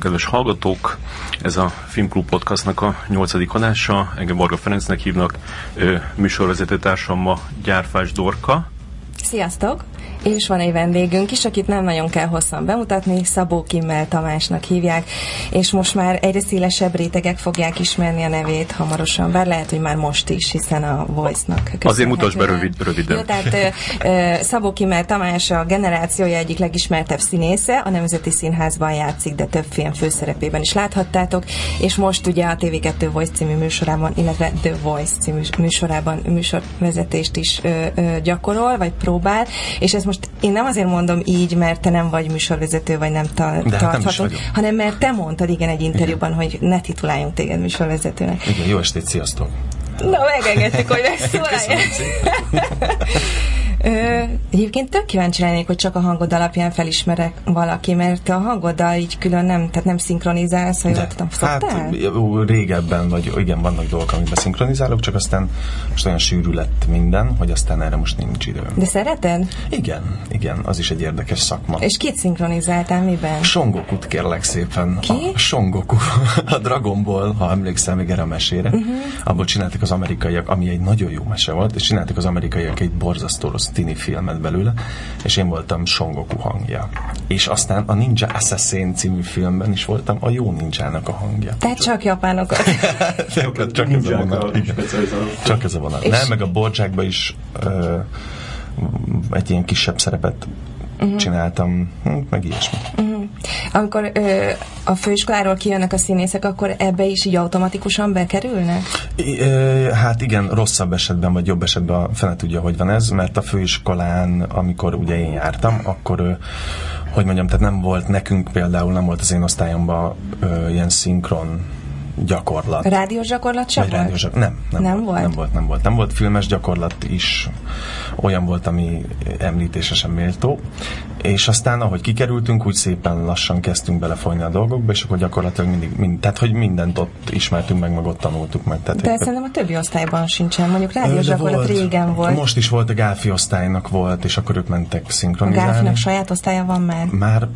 Szervusztok, kedves hallgatók! Ez a Filmklub Podcastnak a nyolcadik adása. Engem Varga Ferencnek hívnak, műsorvezető társam ma Gyárfás Dorka. Sziasztok! És van egy vendégünk is, akit nem nagyon kell hosszan bemutatni, Szabó Kimmel Tamásnak hívják, és most már egyre szélesebb rétegek fogják ismerni a nevét hamarosan, bár lehet, hogy már most is, hiszen a Voice-nak Azért mutasd be rövid, röviden. Jó, tehát Szabó Kimmel Tamás a generációja egyik legismertebb színésze, a Nemzeti Színházban játszik, de több film főszerepében is láthattátok, és most ugye a TV2 Voice című műsorában, illetve The Voice című műsorában műsorvezetést is ö, ö, gyakorol, vagy próbál, és ez most én nem azért mondom így, mert te nem vagy műsorvezető, vagy nem ta- De hát nem hanem mert te mondtad igen egy interjúban, igen. hogy ne tituláljunk téged műsorvezetőnek. Igen, jó estét, sziasztok! Na, megengedtük, hogy megszólalj. Ö, egyébként tök kíváncsi lennék, hogy csak a hangod alapján felismerek valaki, mert a hangoddal így külön nem, tehát nem szinkronizálsz, hogy tudom, Hát régebben, vagy igen, vannak dolgok, amikben szinkronizálok, csak aztán most olyan sűrű lett minden, hogy aztán erre most nincs idő. De szereted? Igen, igen, az is egy érdekes szakma. És kit szinkronizáltál, miben? Songokut kérlek szépen. Ki? A Songoku, a Dragonból, ha emlékszel még erre a mesére. Uh-huh. Abból csináltak az amerikaiak, ami egy nagyon jó mese volt, és csináltak az amerikaiak egy borzasztó rossz tini filmet belőle, és én voltam Songoku hangja. És aztán a Ninja Assassin című filmben is voltam a jó ninjának a hangja. Tehát csak japánokat. csak, csak ez a vonat. Csak ez a vonat. Nem, meg a Borjákban is ö, egy ilyen kisebb szerepet uh-huh. csináltam, hm, meg ilyesmi. Uh-huh. Amikor ö, a főiskoláról kijönnek a színészek, akkor ebbe is így automatikusan bekerülnek? I, ö, hát igen, rosszabb esetben, vagy jobb esetben a fene tudja, hogy van ez, mert a főiskolán, amikor ugye én jártam, akkor ö, hogy mondjam, tehát nem volt nekünk például, nem volt az én osztályomban ö, ilyen szinkron gyakorlat. Rádiós gyakorlat sem Vagy volt? rádiós, nem, nem, Nem volt, volt? Nem volt, nem volt. Nem volt filmes gyakorlat is, olyan volt, ami említése sem méltó. És aztán, ahogy kikerültünk, úgy szépen lassan kezdtünk belefolyni a dolgokba, és akkor gyakorlatilag mindig, mind, tehát, hogy mindent ott ismertünk meg, meg ott tanultuk meg. Tehát De egy- szerintem a többi osztályban sincsen. Mondjuk rádiós gyakorlat régen volt. Most is volt, a Gáfi osztálynak volt, és akkor ők mentek A szinkronizálni. Gáfinak saját osztálya van már? Már,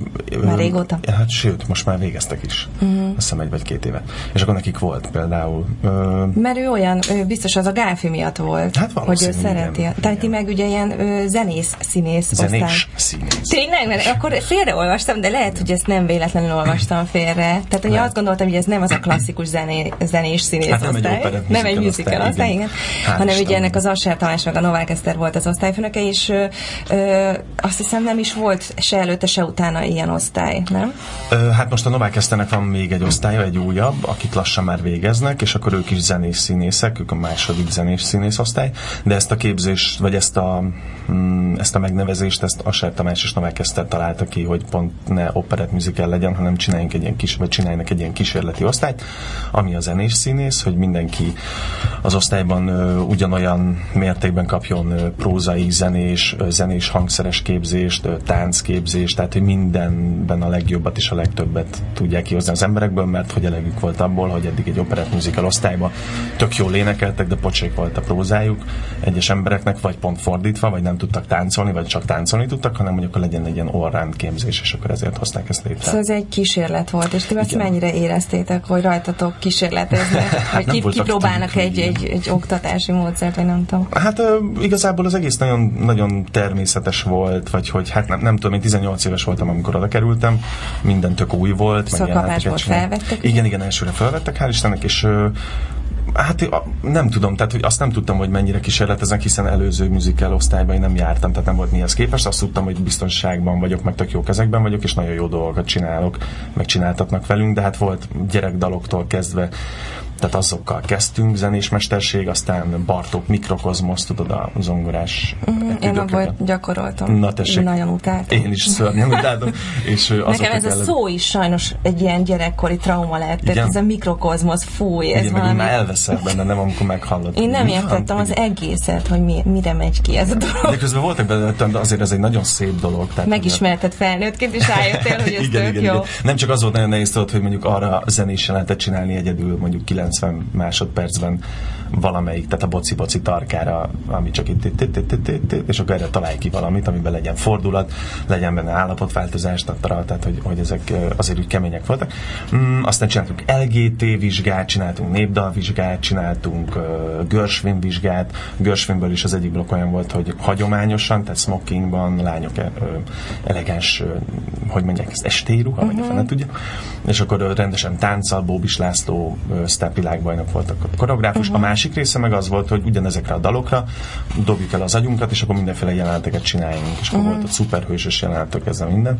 Már régóta? Hát sőt, most már végeztek is. Uh-huh. Azt hiszem egy vagy két éve. És akkor nekik volt például. Ö, Mert ő olyan, ő biztos az a Gáfi miatt volt, Hát hogy ő szereti. igen, Tehát ti meg ugye ilyen ö, zenész, színész osztály. zenés színész. Tényleg, mert akkor félreolvastam, de lehet, hogy ezt nem véletlenül olvastam félre. Tehát ugye Lehet. azt gondoltam, hogy ez nem az a klasszikus zené, zenés színész Hát nem egy osztály. operett nem egy musical osztály, osztály, igen. Hál' hanem ugye Istennek. ennek az Asser Tamás meg a Novák Eszter volt az osztályfőnöke, és ö, ö, azt hiszem nem is volt se előtte, se utána ilyen osztály, nem? Ö, hát most a Novák Eszternek van még egy osztálya, egy újabb, akik lassan már végeznek, és akkor ők is zenés színészek, ők a második zenés színész osztály, de ezt a képzést, vagy ezt a, mm, ezt a megnevezést, ezt Asser Tamás és Novák Eszter találta ki, hogy pont ne operett musical legyen, hanem csináljunk egy ilyen kis, vagy csináljanak egy ilyen kísérleti osztályt, ami a zenés színész, hogy mindenki az osztályban ö, ugyanolyan mértékben kapjon ö, prózai, zenés, ö, zenés hangszeres képzést, ö, táncképzést, tehát hogy mindenben a legjobbat és a legtöbbet tudják kihozni az emberekből, mert hogy elegük volt abból, hogy eddig egy operett musical osztályban tök jól énekeltek, de pocsék volt a prózájuk egyes embereknek, vagy pont fordítva, vagy nem tudtak táncolni, vagy csak táncolni tudtak, hanem hogy akkor legyen egy ilyen orrán képzés, és akkor ezért hozták ezt létre. Szóval ez egy kísérlet volt, és ti ezt mennyire éreztétek, hogy rajtatok kísérleteznek, vagy ki, voltak kipróbálnak egy, egy, egy oktatási módszert, vagy nem tudom. Hát igazából az egész nagyon, nagyon természetes volt, vagy hogy hát nem, nem tudom, én 18 éves voltam, amikor oda kerültem, minden tök új volt. Szóval ilyen kapásból felvettek? Igen, igen, elsőre felvettek, hál' Istennek, és Hát nem tudom, tehát hogy azt nem tudtam, hogy mennyire kísérleteznek, hiszen előző musical osztályban én nem jártam, tehát nem volt mihez képest. Azt tudtam, hogy biztonságban vagyok, meg tök jó kezekben vagyok, és nagyon jó dolgokat csinálok, meg csináltatnak velünk, de hát volt gyerekdaloktól kezdve tehát azokkal kezdtünk, zenésmesterség, aztán Bartók Mikrokozmosz, tudod, a zongorás Mhm, Én abból gyakoroltam. Na tessék. Nagyon utáltam. Én is szörnyen utáltam. És Nekem ez a ellen- szó is sajnos egy ilyen gyerekkori trauma lett. Tehát Igen? ez a mikrokozmosz, fúj, ez Igen, meg valami... már elveszel benne, nem amikor meghallod. Én nem értettem az egészet, hogy mi, mire megy ki ez a dolog. De közben voltak benne, de azért ez egy nagyon szép dolog. Tehát Megismerted felnőttként, és rájöttél, hogy ez igen, tök igen, jó. igen. Nem csak az volt nagyon nehéz tudod, hogy mondjuk arra zenés jelentet csinálni egyedül mondjuk 90 másodpercben valamelyik, tehát a boci-boci tarkára, ami csak itt, és akkor erre találj ki valamit, amiben legyen fordulat, legyen benne állapotváltozás, tehát hogy, hogy ezek azért úgy kemények voltak. Mm, aztán csináltunk LGT vizsgát, csináltunk népdalvizsgát, csináltunk uh, Görsvin vizsgát. Görsvinből is az egyik blokk olyan volt, hogy hagyományosan, tehát smokingban, lányok elegáns, hogy mondják, ez estéruha, uh-huh. vagy a mhm. fene tudja. És akkor rendesen tánccal, Bóbis László, step világbajnok volt a koreográfus. Uh-huh. A másik része meg az volt, hogy ugyanezekre a dalokra dobjuk el az agyunkat, és akkor mindenféle jeleneteket csináljunk. És akkor uh-huh. volt ott szuperhősös jelenetek, ez a minden.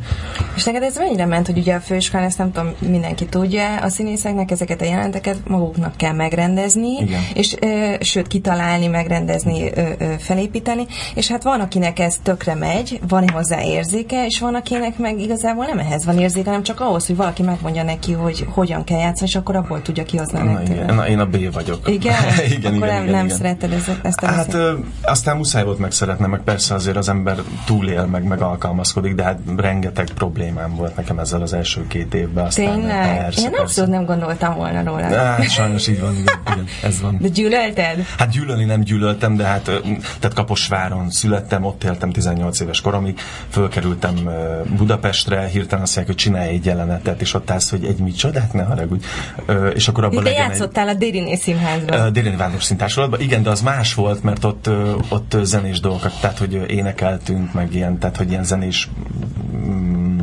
És neked ez mennyire ment, hogy ugye a főiskolán, ezt nem tudom, mindenki tudja, a színészeknek ezeket a jelenteket maguknak kell megrendezni, Igen. és ö, sőt kitalálni, megrendezni, ö, ö, felépíteni, és hát van, akinek ez tökre megy, van hozzá érzéke, és van, akinek meg igazából nem ehhez van érzéke, hanem csak ahhoz, hogy valaki megmondja neki, hogy hogyan kell játszani, és akkor abból tudja kihozni a igen. Na, én a B vagyok. Igen? igen akkor igen, nem, igen, nem igen. szereted ezt a Hát ö, aztán muszáj volt megszeretnem, meg persze azért az ember túlél, meg, meg alkalmazkodik, de hát rengeteg problémám volt nekem ezzel az első két évben. Aztán Tényleg? Persze, Én abszolút nem gondoltam volna róla. Hát, sajnos így van, igen, igen, ez van. De gyűlölted? Hát gyűlölni nem gyűlöltem, de hát tehát Kaposváron születtem, ott éltem 18 éves koromig, fölkerültem Budapestre, hirtelen azt mondják, hogy csinálj egy jelenetet, és ott állsz, hogy egy micsodát, ne haragudj. És akkor abban de játszottál egy... a Dériné színházban. Dériné Vándor színtársulatban, igen, de az más volt, mert ott, ott zenés dolgokat, tehát hogy énekeltünk, meg ilyen, tehát hogy ilyen zenés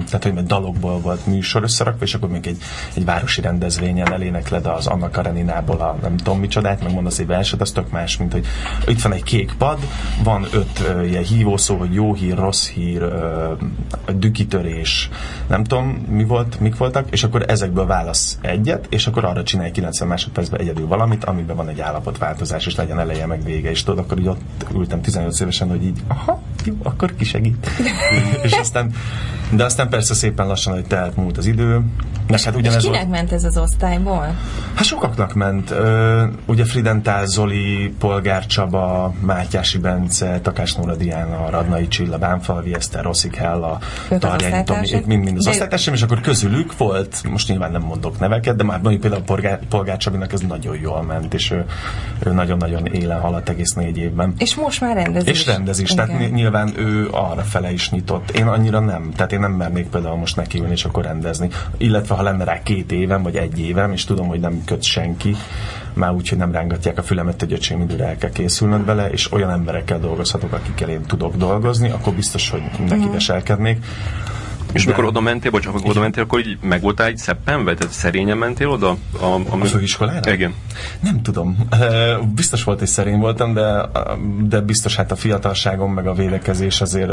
tehát hogy dalokból volt műsor összerakva, és akkor még egy, egy városi rendezvényen elénekled az Anna Kareninából a nem tudom micsodát, meg mondasz egy verset, az tök más, mint hogy itt van egy kék pad, van öt uh, ilyen hívószó, hogy jó hír, rossz hír, uh, dükitörés, nem tudom, mi volt, mik voltak, és akkor ezekből válasz egyet, és akkor arra csinálj 90 másodpercben egyedül valamit, amiben van egy állapotváltozás, és legyen eleje meg vége, és tudod, akkor így ott ültem 15 évesen, hogy így, aha, jó, akkor ki segít. és aztán, de aztán persze szépen lassan, hogy telt múlt az idő. És, hát ugyanez és kinek volt... ment ez az osztályból? Hát sokaknak ment. Ö, ugye Fridentál Zoli, Polgár Csaba, Mátyási Bence, Takás Nóra Diana, Radnai Csilla, Bánfalvi Eszter, Rosszik Hella, Tarjány Tomi, mind, mind az osztálytársam, és akkor közülük volt, most nyilván nem mondok neveket, de már mondjuk például Polgár, Polgár Csabinak ez nagyon jól ment, és ő, ő nagyon-nagyon élen haladt egész négy évben. És most már rendezi És rendezi is, tehát nyilván ő arra fele is nyitott. Én annyira nem, tehát én nem mernék például most nekiülni és akkor rendezni. Illetve ha lenne rá két évem, vagy egy évem, és tudom, hogy nem köt senki, már úgy, hogy nem rángatják a fülemet, hogy öcsém időre el kell készülnöd vele, és olyan emberekkel dolgozhatok, akikkel én tudok dolgozni, akkor biztos, hogy neki veselkednék. És mikor oda mentél, vagy amikor oda mentél, akkor így meg voltál egy szeppen, vagy tehát szerényen mentél oda? A, a, a főiskolára? Igen. Nem tudom. Biztos volt, hogy szerény voltam, de, de biztos hát a fiatalságom meg a védekezés azért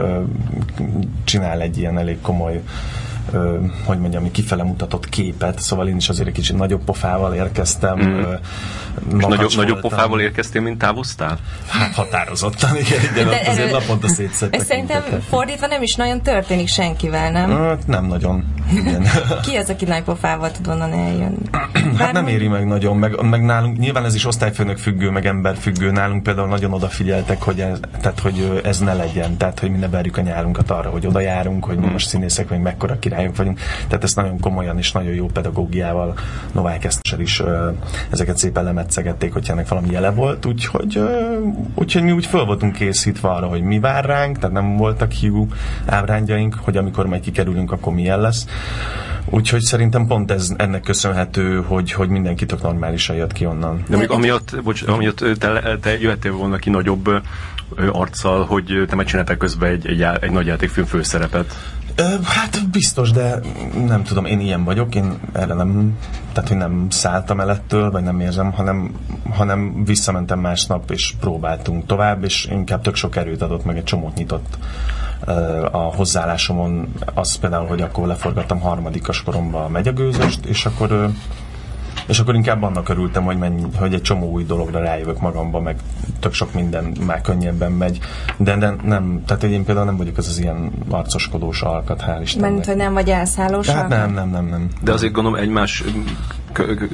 csinál egy ilyen elég komoly ö, hogy mondjam, kifele mutatott képet, szóval én is azért egy kicsit nagyobb pofával érkeztem. Mm. Ö, és nagyobb, nagyobb pofával érkeztél, mint távoztál? Hát határozottan, igen, igen de azért naponta szétszedtek. Ez szerintem fordítva nem is nagyon történik senkivel, nem? Hát nem nagyon. Igen. Ki az, aki nagy pofával tud onnan eljönni? hát nem éri meg nagyon, meg, meg nálunk, nyilván ez is osztályfőnök függő, meg ember függő, nálunk például nagyon odafigyeltek, hogy ez, tehát, hogy ez ne legyen, tehát hogy mi ne berjük a nyálunkat arra, hogy oda járunk, hogy mi mm. most színészek, meg mekkora király királyok vagyunk. Tehát ezt nagyon komolyan és nagyon jó pedagógiával Novák Eszter is ezeket szépen lemetszegették, hogy ennek valami jele volt, úgyhogy, úgyhogy mi úgy föl voltunk készítve arra, hogy mi vár ránk, tehát nem voltak hiú ábrányjaink, hogy amikor majd kikerülünk, akkor milyen lesz. Úgyhogy szerintem pont ez ennek köszönhető, hogy, hogy mindenki tök normálisan jött ki onnan. De még amiatt, bocs, amiatt te, te jöttél volna ki nagyobb arccal, hogy te megcsináltál közben egy, egy, egy nagy játékfilm főszerepet. Hát biztos, de nem tudom, én ilyen vagyok, én erre nem, tehát hogy nem szálltam el ettől, vagy nem érzem, hanem, hanem visszamentem másnap, és próbáltunk tovább, és inkább tök sok erőt adott, meg egy csomót nyitott a hozzáállásomon. Az például, hogy akkor leforgattam harmadikas koromban a megyegőzöst, és akkor és akkor inkább annak örültem, hogy, mennyi, hogy egy csomó új dologra rájövök magamba, meg tök sok minden már könnyebben megy. De, de nem, tehát én például nem vagyok az az ilyen arcoskodós alkat, hál' Istennek. Mert hogy nem vagy elszállós hát nem, nem, nem, nem. De azért gondolom egymás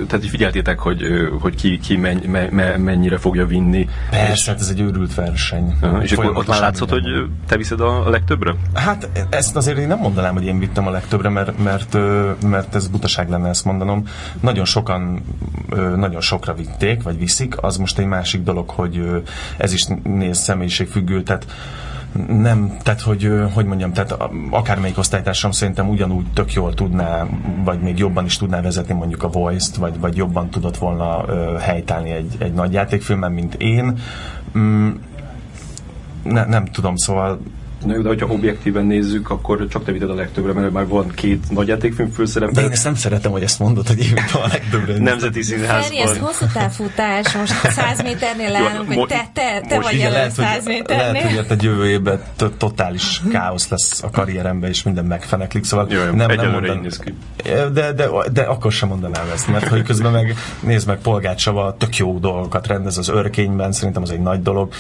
tehát figyeltétek, hogy, hogy ki, ki menny, me, me, mennyire fogja vinni. Persze, hát ez egy őrült verseny. Uh, és akkor ott már látszott, hogy te viszed a legtöbbre? Hát ezt azért én nem mondanám, hogy én vittem a legtöbbre, mert, mert, mert ez butaság lenne ezt mondanom. Nagyon sokan nagyon sokra vitték, vagy viszik, az most egy másik dolog, hogy ez is néz személyiségfüggő, tehát nem, tehát hogy, hogy mondjam, tehát akármelyik osztálytársam szerintem ugyanúgy tök jól tudná, vagy még jobban is tudná vezetni mondjuk a Voice-t, vagy, vagy jobban tudott volna helytállni egy, egy nagy játékfilmben, mint én. Mm, ne, nem tudom, szóval de hogyha objektíven nézzük, akkor csak te vited a legtöbbre, mert már van két nagy játékfilm főszereplő. De én ezt nem szeretem, hogy ezt mondod, hogy én a legtöbbre. Nemzeti színházban. Feri, ez hosszú távfutás, most 100 méternél állunk, hogy te, te, te vagy előtt 100 méternél. Lehet, hogy egy jövő évben totális káosz lesz a karrieremben, és minden megfeneklik, szóval jó, jó, nem, nem mondan... de, de, de, akkor sem mondanám ezt, mert hogy közben meg nézd meg Polgár Csaba tök jó dolgokat rendez az örkényben, szerintem az egy nagy dolog,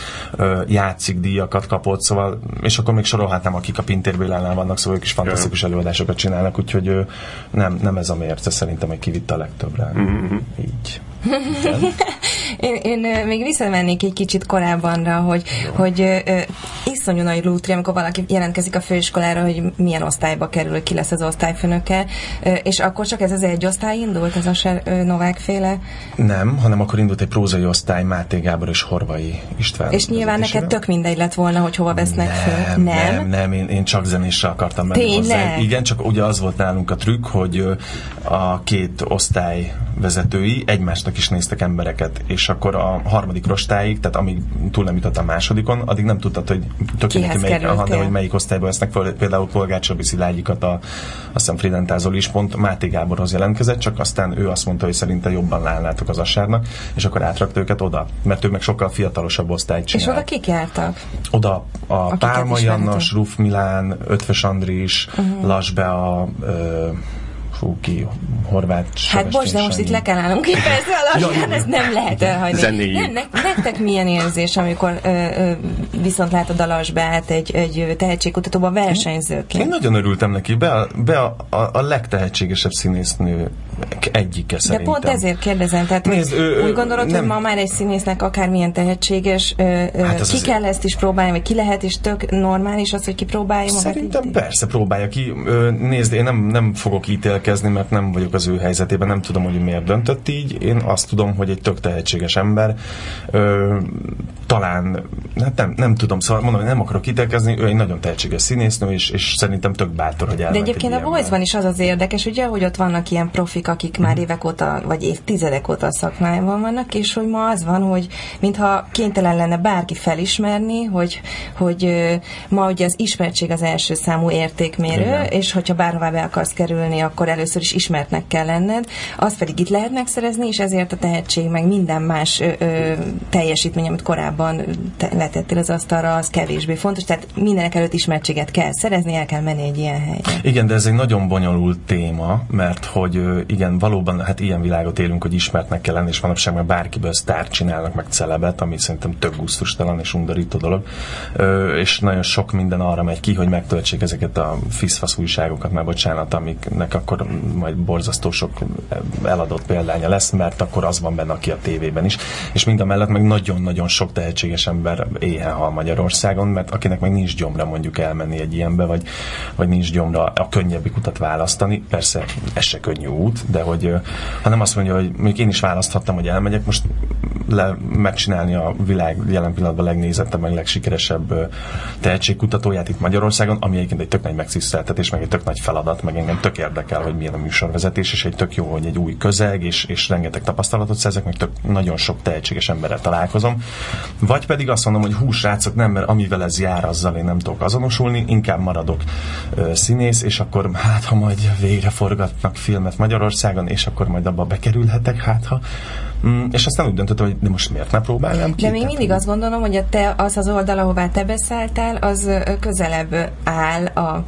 játszik díjakat kapott, szóval, és akkor még sorolhatnám, akik a Pintér Bélánál vannak, szóval ők is fantasztikus előadásokat csinálnak, úgyhogy nem, nem ez a mérce, szerintem, hogy kivitt a legtöbbre. Mm-hmm. Így. én, én még visszamennék egy kicsit korábbanra, hogy, hogy ö, iszonyú nagy lútri, amikor valaki jelentkezik a főiskolára, hogy milyen osztályba kerül, ki lesz az osztályfőnöke, ö, és akkor csak ez az egy osztály indult, ez a Ser, ö, Novák féle? Nem, hanem akkor indult egy prózai osztály Máté Gábor és Horvai István. És nyilván neked tök mindegy lett volna, hogy hova vesznek nem, föl. Nem, nem, nem én, én csak zenésre akartam menni hozzá. Igen, csak ugye az volt nálunk a trükk, hogy a két osztály vezetői egymásnak is néztek embereket, és akkor a harmadik rostáig, tehát amíg túl nem jutott a másodikon, addig nem tudtad, hogy tökéletes melyik, aha, de, hogy melyik osztályba vesznek fel, például Polgár Csabi Szilágyikat, a, azt hiszem Fridentázol is pont Máté Gáborhoz jelentkezett, csak aztán ő azt mondta, hogy szerinte jobban állnátok az asárnak, és akkor átrakta őket oda, mert ő meg sokkal fiatalosabb osztályt csinált. És oda kik jártak? Oda a Pálma Jannas, Ruf Milán, Ötves Andris, uh-huh. Lasbe a fú, ki, horvát Hát bocs, de most itt le kell állnunk persze lassan, ez nem lehet elhagyni. Nem, ne, nektek milyen érzés, amikor ö, ö, viszont látod a lasbát egy, egy tehetségkutatóban versenyzőként? Én nagyon örültem neki, be a, be a, a, a legtehetségesebb színésznő egyike szerintem. De pont ezért kérdezem, tehát Nézd, ő, úgy gondolod, nem. hogy ma már egy színésznek akármilyen tehetséges, hát ki az kell ezt is próbálni, vagy ki lehet, és tök normális az, hogy ki próbálja magát? Szerintem persze próbálja ki. Nézd, én nem, nem fogok ítélkezni, mert nem vagyok az ő helyzetében, nem tudom, hogy miért döntött így. Én azt tudom, hogy egy tök tehetséges ember, talán, hát nem, nem tudom, szóval mondom, hogy nem akarok ítélkezni, ő egy nagyon tehetséges színésznő, és, és szerintem tök bátor, hogy De egyébként a voice is az az érdekes, ugye, hogy ott vannak ilyen profik, akik már évek óta, vagy évtizedek óta a szakmájában vannak, és hogy ma az van, hogy mintha kénytelen lenne bárki felismerni, hogy, hogy ma ugye az ismertség az első számú értékmérő, Igen. és hogyha bárhová be akarsz kerülni, akkor először is ismertnek kell lenned, azt pedig itt lehet megszerezni, és ezért a tehetség, meg minden más ö, ö, teljesítmény, amit korábban te, letettél az asztalra, az kevésbé fontos, tehát mindenek előtt ismertséget kell szerezni, el kell menni egy ilyen helyre. Igen, de ez egy nagyon bonyolult téma, mert hogy igen, valóban hát ilyen világot élünk, hogy ismertnek kell lenni, és manapság már bárkiből sztárt csinálnak, meg celebet, ami szerintem tök gusztustalan és undorító dolog. Ö, és nagyon sok minden arra megy ki, hogy megtöltsék ezeket a fiszfasz újságokat, már bocsánat, amiknek akkor majd borzasztó sok eladott példánya lesz, mert akkor az van benne, aki a tévében is. És mind a mellett meg nagyon-nagyon sok tehetséges ember éhen hal Magyarországon, mert akinek meg nincs gyomra mondjuk elmenni egy ilyenbe, vagy, vagy nincs gyomra a könnyebbik utat választani. Persze ez se könnyű út, de hogy ha nem azt mondja, hogy még én is választhattam, hogy elmegyek most le, megcsinálni a világ jelen pillanatban legnézettebb, meg legsikeresebb tehetségkutatóját itt Magyarországon, ami egyébként egy tök nagy megtiszteltetés, meg egy tök nagy feladat, meg engem tök érdekel, hogy milyen a műsorvezetés, és egy tök jó, hogy egy új közeg, és, és rengeteg tapasztalatot szerzek, meg tök nagyon sok tehetséges emberrel találkozom. Vagy pedig azt mondom, hogy hús rácok, nem, mert amivel ez jár, azzal én nem tudok azonosulni, inkább maradok ö, színész, és akkor hát, ha majd végre forgatnak filmet Magyarországon, és akkor majd abba bekerülhetek, hát ha Mm, és aztán úgy döntöttem, hogy de most miért ne próbálnám ki? De még mindig azt gondolom, hogy a te, az az oldal, ahová te beszálltál, az közelebb áll a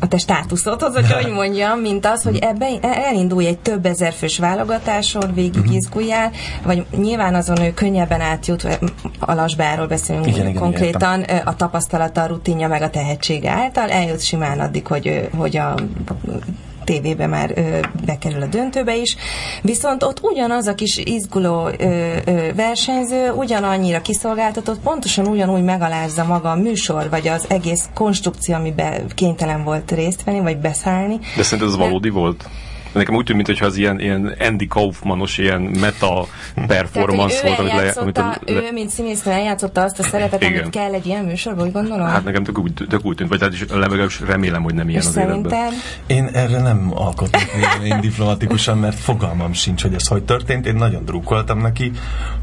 a te státuszodhoz, hogy hogy mondjam, mint az, hogy ebben elindulj egy több ezer fős válogatáson, végig uh-huh. izguljál, vagy nyilván azon ő könnyebben átjut, a lasbáról beszélünk igen, igen, konkrétan, igen, a tapasztalata, a rutinja, meg a tehetsége által, eljut simán addig, hogy, hogy a tévébe már ö, bekerül a döntőbe is. Viszont ott ugyanaz a kis izguló ö, ö, versenyző ugyanannyira kiszolgáltatott, pontosan ugyanúgy megalázza maga a műsor, vagy az egész konstrukció, amiben kénytelen volt részt venni, vagy beszállni. De szerinted ez valódi volt? Nekem úgy tűnt, mintha az ilyen, ilyen Andy Kaufmanos, ilyen meta performance Tehát, volt, ő, amit le, amit eljátszotta, le, ő, mint színésznő eljátszotta azt a szerepet, Igen. amit kell egy ilyen műsorban, úgy gondolom? Hát nekem tök úgy, tök úgy tűnt, vagy tehát is legalábbis remélem, hogy nem ilyen és az életben. szerinted? Én erre nem alkotok én diplomatikusan, mert fogalmam sincs, hogy ez hogy történt. Én nagyon drukkoltam neki,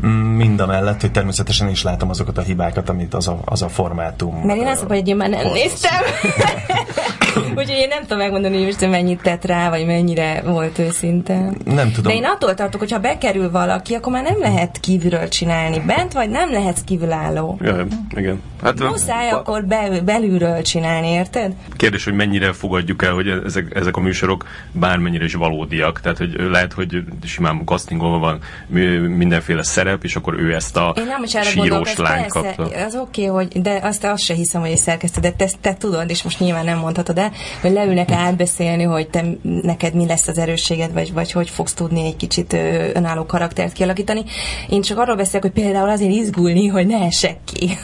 mm, mind a mellett, hogy természetesen is látom azokat a hibákat, amit az a, az a formátum. Mert én azt mondom, hogy én már nem néztem. Úgyhogy én nem tudom megmondani, hogy most mennyit tett rá, vagy mennyire volt őszinte. Nem tudom. De én attól tartok, hogy ha bekerül valaki, akkor már nem lehet kívülről csinálni. Bent vagy nem lehetsz kívülálló. Ja, igen. Hát, Muszáj akkor be, belülről csinálni, érted? Kérdés, hogy mennyire fogadjuk el, hogy ezek, ezek a műsorok bármennyire is valódiak. Tehát, hogy lehet, hogy simán castingolva van mi- mindenféle szerep, és akkor ő ezt a Én nem is erre sírós lány kapta. az oké, okay, hogy, de azt, azt se hiszem, hogy egy szerkesztő, de te, te tudod, és most nyilván nem mondhatod el, hogy leülnek átbeszélni, hogy te, neked mi lesz az erősséged, vagy, vagy hogy fogsz tudni egy kicsit önálló karaktert kialakítani. Én csak arról beszélek, hogy például azért izgulni, hogy ne essek ki.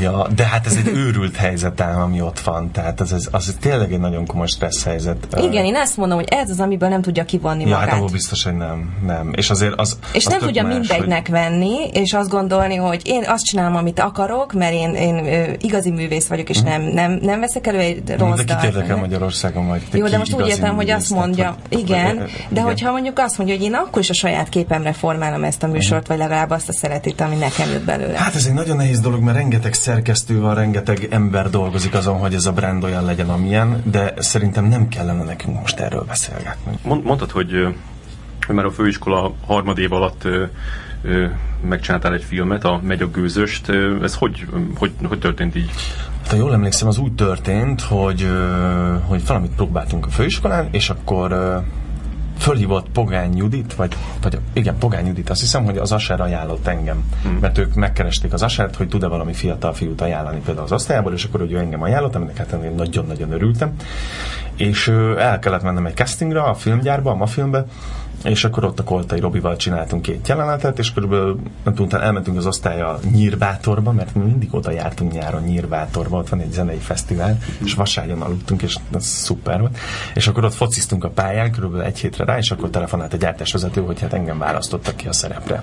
Ja, de hát ez egy őrült helyzet ám, ami ott van. Tehát ez, ez, az tényleg egy nagyon komoly stressz helyzet. Igen, én azt mondom, hogy ez az, amiből nem tudja kivonni Ja, hát magát. abból biztos, hogy nem. nem. És azért az, És az nem tudja más, mindegynek venni, és azt gondolni, hogy én azt csinálom, amit akarok, mert én, én igazi művész vagyok, és nem, nem, nem veszek elő egy Hogy, rossz de kit érdekel Magyarországon vagy? Jó, de most úgy értem, hogy azt mondja, hogy- igen, de igen. hogyha mondjuk azt mondja, hogy én akkor is a saját képemre formálom ezt a műsort, vagy legalább azt a szeretét, ami nekem jött belőle. Hát ez egy nagyon nehéz dolog, mert rengeteg szerkesztő van, rengeteg ember dolgozik azon, hogy ez a brand olyan legyen, amilyen, de szerintem nem kellene nekünk most erről beszélgetni. Mond, mondtad, hogy, hogy már a főiskola harmad év alatt megcsináltál egy filmet, a Megy a gőzöst. Ez hogy, hogy, hogy történt így? Hát, ha jól emlékszem, az úgy történt, hogy, hogy valamit próbáltunk a főiskolán, és akkor fölhívott Pogány Judit, vagy, vagy igen, Pogány Judit, azt hiszem, hogy az Aser ajánlott engem. Hmm. Mert ők megkeresték az Asert, hogy tud-e valami fiatal fiút ajánlani például az osztályából, és akkor hogy ő engem ajánlott, aminek hát én nagyon-nagyon örültem. És el kellett mennem egy castingra a filmgyárba, a ma filmbe, és akkor ott a Koltai Robival csináltunk két jelenetet, és körülbelül nem tudom, utána elmentünk az osztálya Nyírbátorba, mert mi mindig oda jártunk nyáron Nyírbátorba, ott van egy zenei fesztivál, és vasárjon aludtunk, és ez szuper volt. És akkor ott fociztunk a pályán, körülbelül egy hétre rá, és akkor telefonált a gyártásvezető, hogy hát engem választottak ki a szerepre.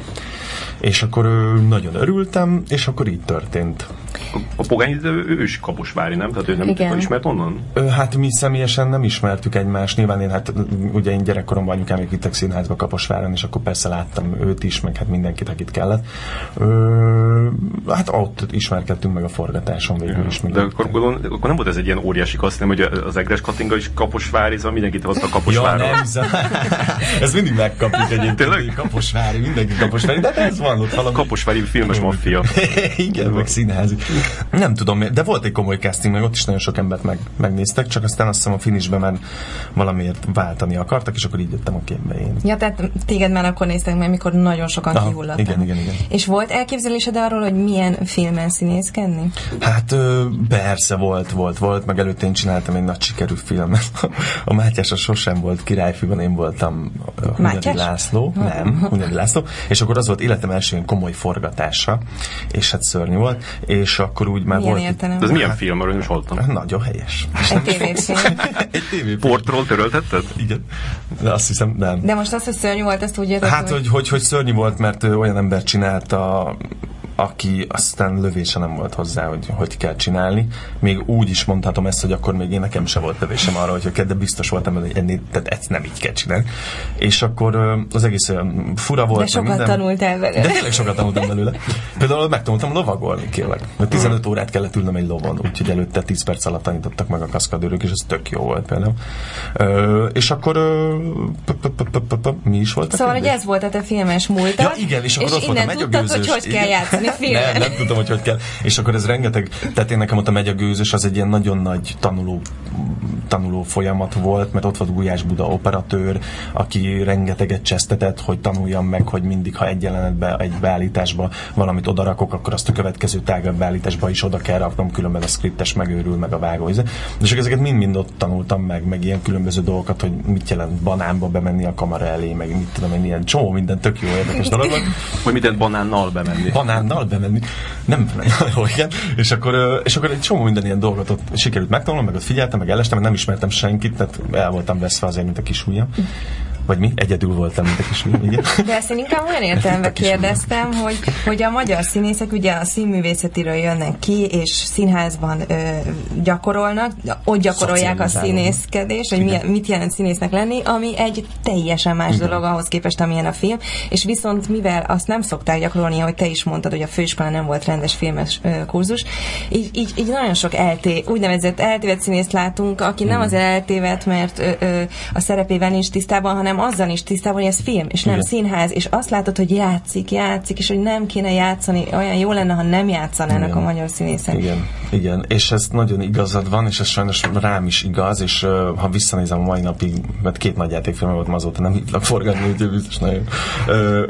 És akkor nagyon örültem, és akkor így történt. A, a Pogány, ő, ő is Kaposvári, nem? Tehát ő nem Igen. ismert onnan? Hát mi személyesen nem ismertük egymást. Nyilván én hát ugye én gyerekkoromban anyukám még vittek színházba Kaposváron, és akkor persze láttam őt is, meg hát mindenkit, akit kellett. Ö, hát ott ismerkedtünk meg a forgatáson végül is. De akkor, gondolom, akkor nem volt ez egy ilyen óriási kaszt, nem, hogy az Egres Katinga is Kaposvári, szóval mindenkit hozta Ja, Kaposvárra. nem, ez mindig megkapjuk egyébként. Tényleg? Kaposvári, mindenki Kaposvári, de ez van ott valami. Kaposvári filmes maffia. Igen, meg színházi. Nem tudom, de volt egy komoly casting, meg ott is nagyon sok embert meg, megnéztek, csak aztán azt hiszem a finishben már valamiért váltani akartak, és akkor így jöttem a képbe én. Ja, tehát téged már akkor néztek meg, mikor nagyon sokan Aha, kihullattak. igen, igen, igen. És volt elképzelésed arról, hogy milyen filmen színészkedni? Hát persze volt, volt, volt, meg előtte én csináltam egy nagy sikerű filmet. A Mátyás a sosem volt királyfűben, én voltam Hunyadi? László, nem, Hunyadi László, és akkor az volt életem első komoly forgatása, és hát szörnyű volt, és akkor úgy már Milyen volt... értelem? Ez milyen film, nem is hallottam. Nagyon helyes. Egy tévéfilm. egy tévéport. Portról töröltetted? Igen. De azt hiszem, nem. De most az, hogy szörnyű volt, azt úgy érted, Hát, hogy, hogy, hogy szörnyű volt, mert ö, olyan ember csinálta, aki aztán lövése nem volt hozzá, hogy hogy kell csinálni. Még úgy is mondhatom ezt, hogy akkor még én nekem se volt lövésem arra, hogy kell, de biztos voltam, hogy ennél, tehát ezt nem így kell csinálni. És akkor az egész olyan fura volt. De sokat minden. tanultál belőle. De tényleg sokat tanultam belőle. Például megtanultam lovagolni, kérlek. Mert 15 órát kellett ülnöm egy lovon, úgyhogy előtte 10 perc alatt tanítottak meg a kaszkadőrök, és ez tök jó volt például. Ö, és akkor mi is volt Szóval, hogy ez volt a te filmes múltad, Ja, igen, és akkor ott volt a innen tudtad, hogy hogy kell játszani látni filmet. Nem, nem tudom, hogy hogy kell. És akkor ez rengeteg, tehát én nekem ott a megy a gőzös, az egy ilyen nagyon nagy tanuló tanuló folyamat volt, mert ott volt Gulyás Buda operatőr, aki rengeteget csesztetett, hogy tanuljam meg, hogy mindig, ha egy jelenetbe, egy beállításba valamit odarakok, akkor azt a következő tágabb beállításba is oda kell raknom, különben a skriptes megőrül, meg a vágó. És ezeket mind-mind ott tanultam meg, meg ilyen különböző dolgokat, hogy mit jelent banánba bemenni a kamera elé, meg mit tudom én, ilyen csomó minden tök jó érdekes dolog van. Hogy mindent banánnal bemenni. Banánnal bemenni. Nem, jó, igen. És akkor, és akkor egy csomó minden ilyen dolgot ott sikerült megtanulnom, meg ott figyeltem, meg elestem, nem ismertem senkit, tehát el voltam veszve azért, mint a kis ujjam. Vagy mi? Egyedül voltam, mint a kis igen. De ezt én inkább olyan értelemben kérdeztem, hogy, hogy a magyar színészek ugye a színművészetiről jönnek ki, és színházban ö, gyakorolnak, ott gyakorolják a színészkedést, hogy mi, mit jelent színésznek lenni, ami egy teljesen más igen. dolog ahhoz képest, amilyen a film, és viszont mivel azt nem szokták gyakorolni, hogy te is mondtad, hogy a főiskola nem volt rendes filmes ö, kurzus, így, így, így nagyon sok elté, úgynevezett eltévedt színészt látunk, aki nem azért eltévedt, mert ö, ö, a szerepével nincs tisztában, hanem hanem azzal is tisztában, hogy ez film, és nem Igen. színház, és azt látod, hogy játszik, játszik, és hogy nem kéne játszani, olyan jó lenne, ha nem játszanának Igen. a magyar színészek. Igen. Igen, és ez nagyon igazad van, és ez sajnos rám is igaz, és uh, ha visszanézem a mai napig, mert két nagy játékfilm volt, azóta nem hívlak forgatni, úgyhogy biztos nagyon. Uh,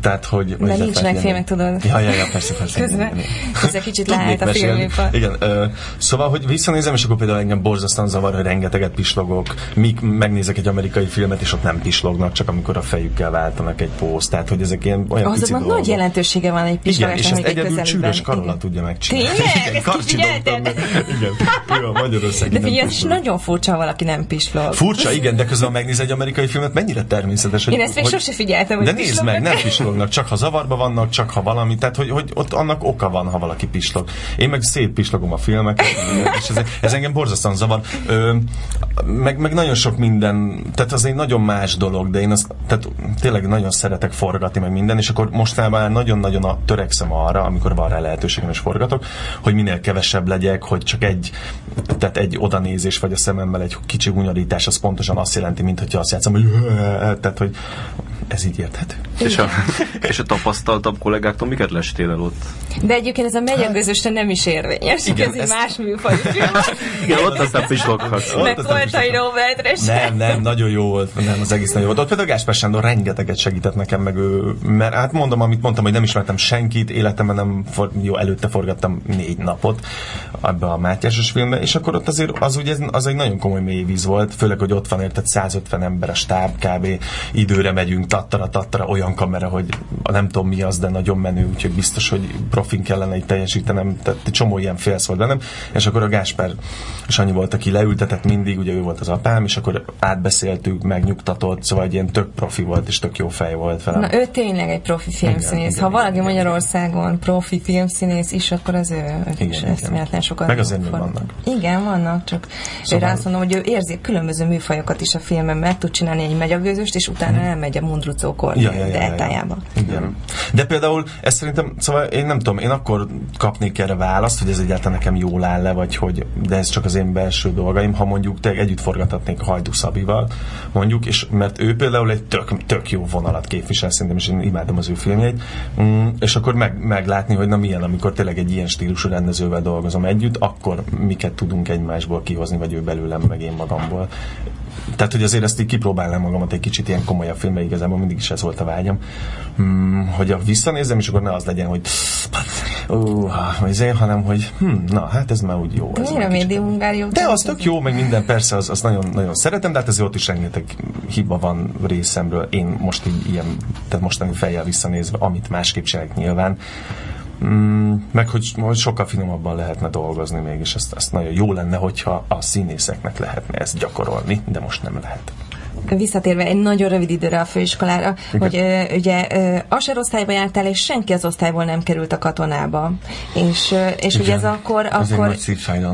tehát, hogy... De nincsenek filmek, tudod. Ja, ja, ja, persze, persze. Közben, közben kicsit lehet a filmipar. Igen, ö, szóval, hogy visszanézem, és akkor például engem borzasztóan zavar, hogy rengeteget pislogok, míg megnézek egy amerikai filmet, és ott nem pislognak, csak amikor a fejükkel váltanak egy pószt. Tehát, hogy ezek ilyen olyan dolgok. nagy jelentősége van egy pislogásnak, Igen, és ezt egyedül csűrös Karola tudja megcsinálni. Tényleg? Igen, Igen, ő a Magyarország. De figyelj, ez nagyon furcsa, valaki nem pislog. Furcsa, igen, de közben megnéz egy amerikai filmet, mennyire természetes. Hogy, Én ezt még sose figyeltem, hogy De nézd meg, nem pislognak, csak ha zavarba vannak, csak ha valami, tehát hogy, hogy ott annak oka van, ha valaki pislog. Én meg szétpislogom a filmeket, és ez, ez engem borzasztóan zavar. Ö, meg, meg nagyon sok minden, tehát az egy nagyon más dolog, de én azt, tehát tényleg nagyon szeretek forgatni, meg minden, és akkor mostában nagyon-nagyon törekszem arra, amikor van rá lehetőségem és forgatok, hogy minél kevesebb legyek, hogy csak egy, tehát egy odanézés, vagy a szememmel egy kicsi hunyorítás, az pontosan azt jelenti, mint hogyha azt játszom, hogy tehát, hogy ez így érthető. És a, és a tapasztaltabb kollégáktól miket lestél el ott? De egyébként ez a megyegőzöste nem is érvényes, igen, ez ezt... más műfaj Igen, ott aztán pisloghatsz. Meg Koltai Robertre Nem, nem, nagyon jó volt, nem, az egész nagyon jó volt. Ott például Gáspár Sándor rengeteget segített nekem, meg ő, mert hát mondom, amit mondtam, hogy nem ismertem senkit, életemben nem, for, jó, előtte forgattam négy napot abba a Mátyásos filmbe, és akkor ott azért az ugye az egy nagyon komoly mély víz volt, főleg, hogy ott van érted 150 ember a stáb, kb. időre megyünk, tattara, tattara, olyan kamera, hogy nem tudom mi az, de nagyon menő, úgyhogy biztos, hogy profin kellene itt teljesítenem, tehát egy csomó ilyen félsz volt bennem, és akkor a Gáspár Sanyi volt, aki leültetett mindig, ugye ő volt az apám, és akkor átbeszéltük, megnyugtatott, szóval egy ilyen tök profi volt, és tök jó fej volt velem. Na ő tényleg egy profi filmszínész. ha valaki Magyarországon profi filmszínész is, akkor az ő, igen, is igen. sokat Meg azért még vannak. Igen, vannak, csak szóval... én azt mondom, hogy ő érzi különböző műfajokat is a filmben, meg tud csinálni egy megyagőzöst, és utána hmm. elmegy a mundrucókor ja, ja, ja, ja, ja. Igen. De például ezt szerintem, szóval én nem tudom, én akkor kapnék erre választ, hogy ez egyáltalán nekem jól áll le, vagy hogy, de ez csak az én belső dolgaim, ha mondjuk te együtt forgathatnék Hajdu Szabival, mondjuk, és mert ő például egy tök, tök jó vonalat képvisel, szerintem, és én imádom az ő filmjeit, mm, és akkor meg, meglátni, hogy na milyen, amikor tényleg egy ilyen stílusú rendezővel dolgozom együtt, akkor miket tudunk egymásból kihozni, vagy ő belőlem, meg én magamból tehát, hogy azért ezt így kipróbálnám magamat egy kicsit ilyen komolyabb filmbe, igazából mindig is ez volt a vágyam, hmm, hogy a visszanézem, és akkor ne az legyen, hogy uh, azért, hanem, hogy hm, na, hát ez már úgy jó. Ez Miért a médium jó? De az tök jó, meg minden, persze, az, az nagyon, nagyon szeretem, de hát azért ott is rengeteg hiba van részemről. Én most így ilyen, tehát mostani fejjel visszanézve, amit másképp csinálok nyilván, Mm, meg hogy, hogy sokkal finomabban lehetne dolgozni mégis, ezt, ezt nagyon jó lenne, hogyha a színészeknek lehetne ezt gyakorolni, de most nem lehet visszatérve egy nagyon rövid időre a főiskolára, Igen. hogy ö, ugye ö, Aser osztályba jártál, és senki az osztályból nem került a katonába. És, ö, és ugye ez akkor... Ez akkor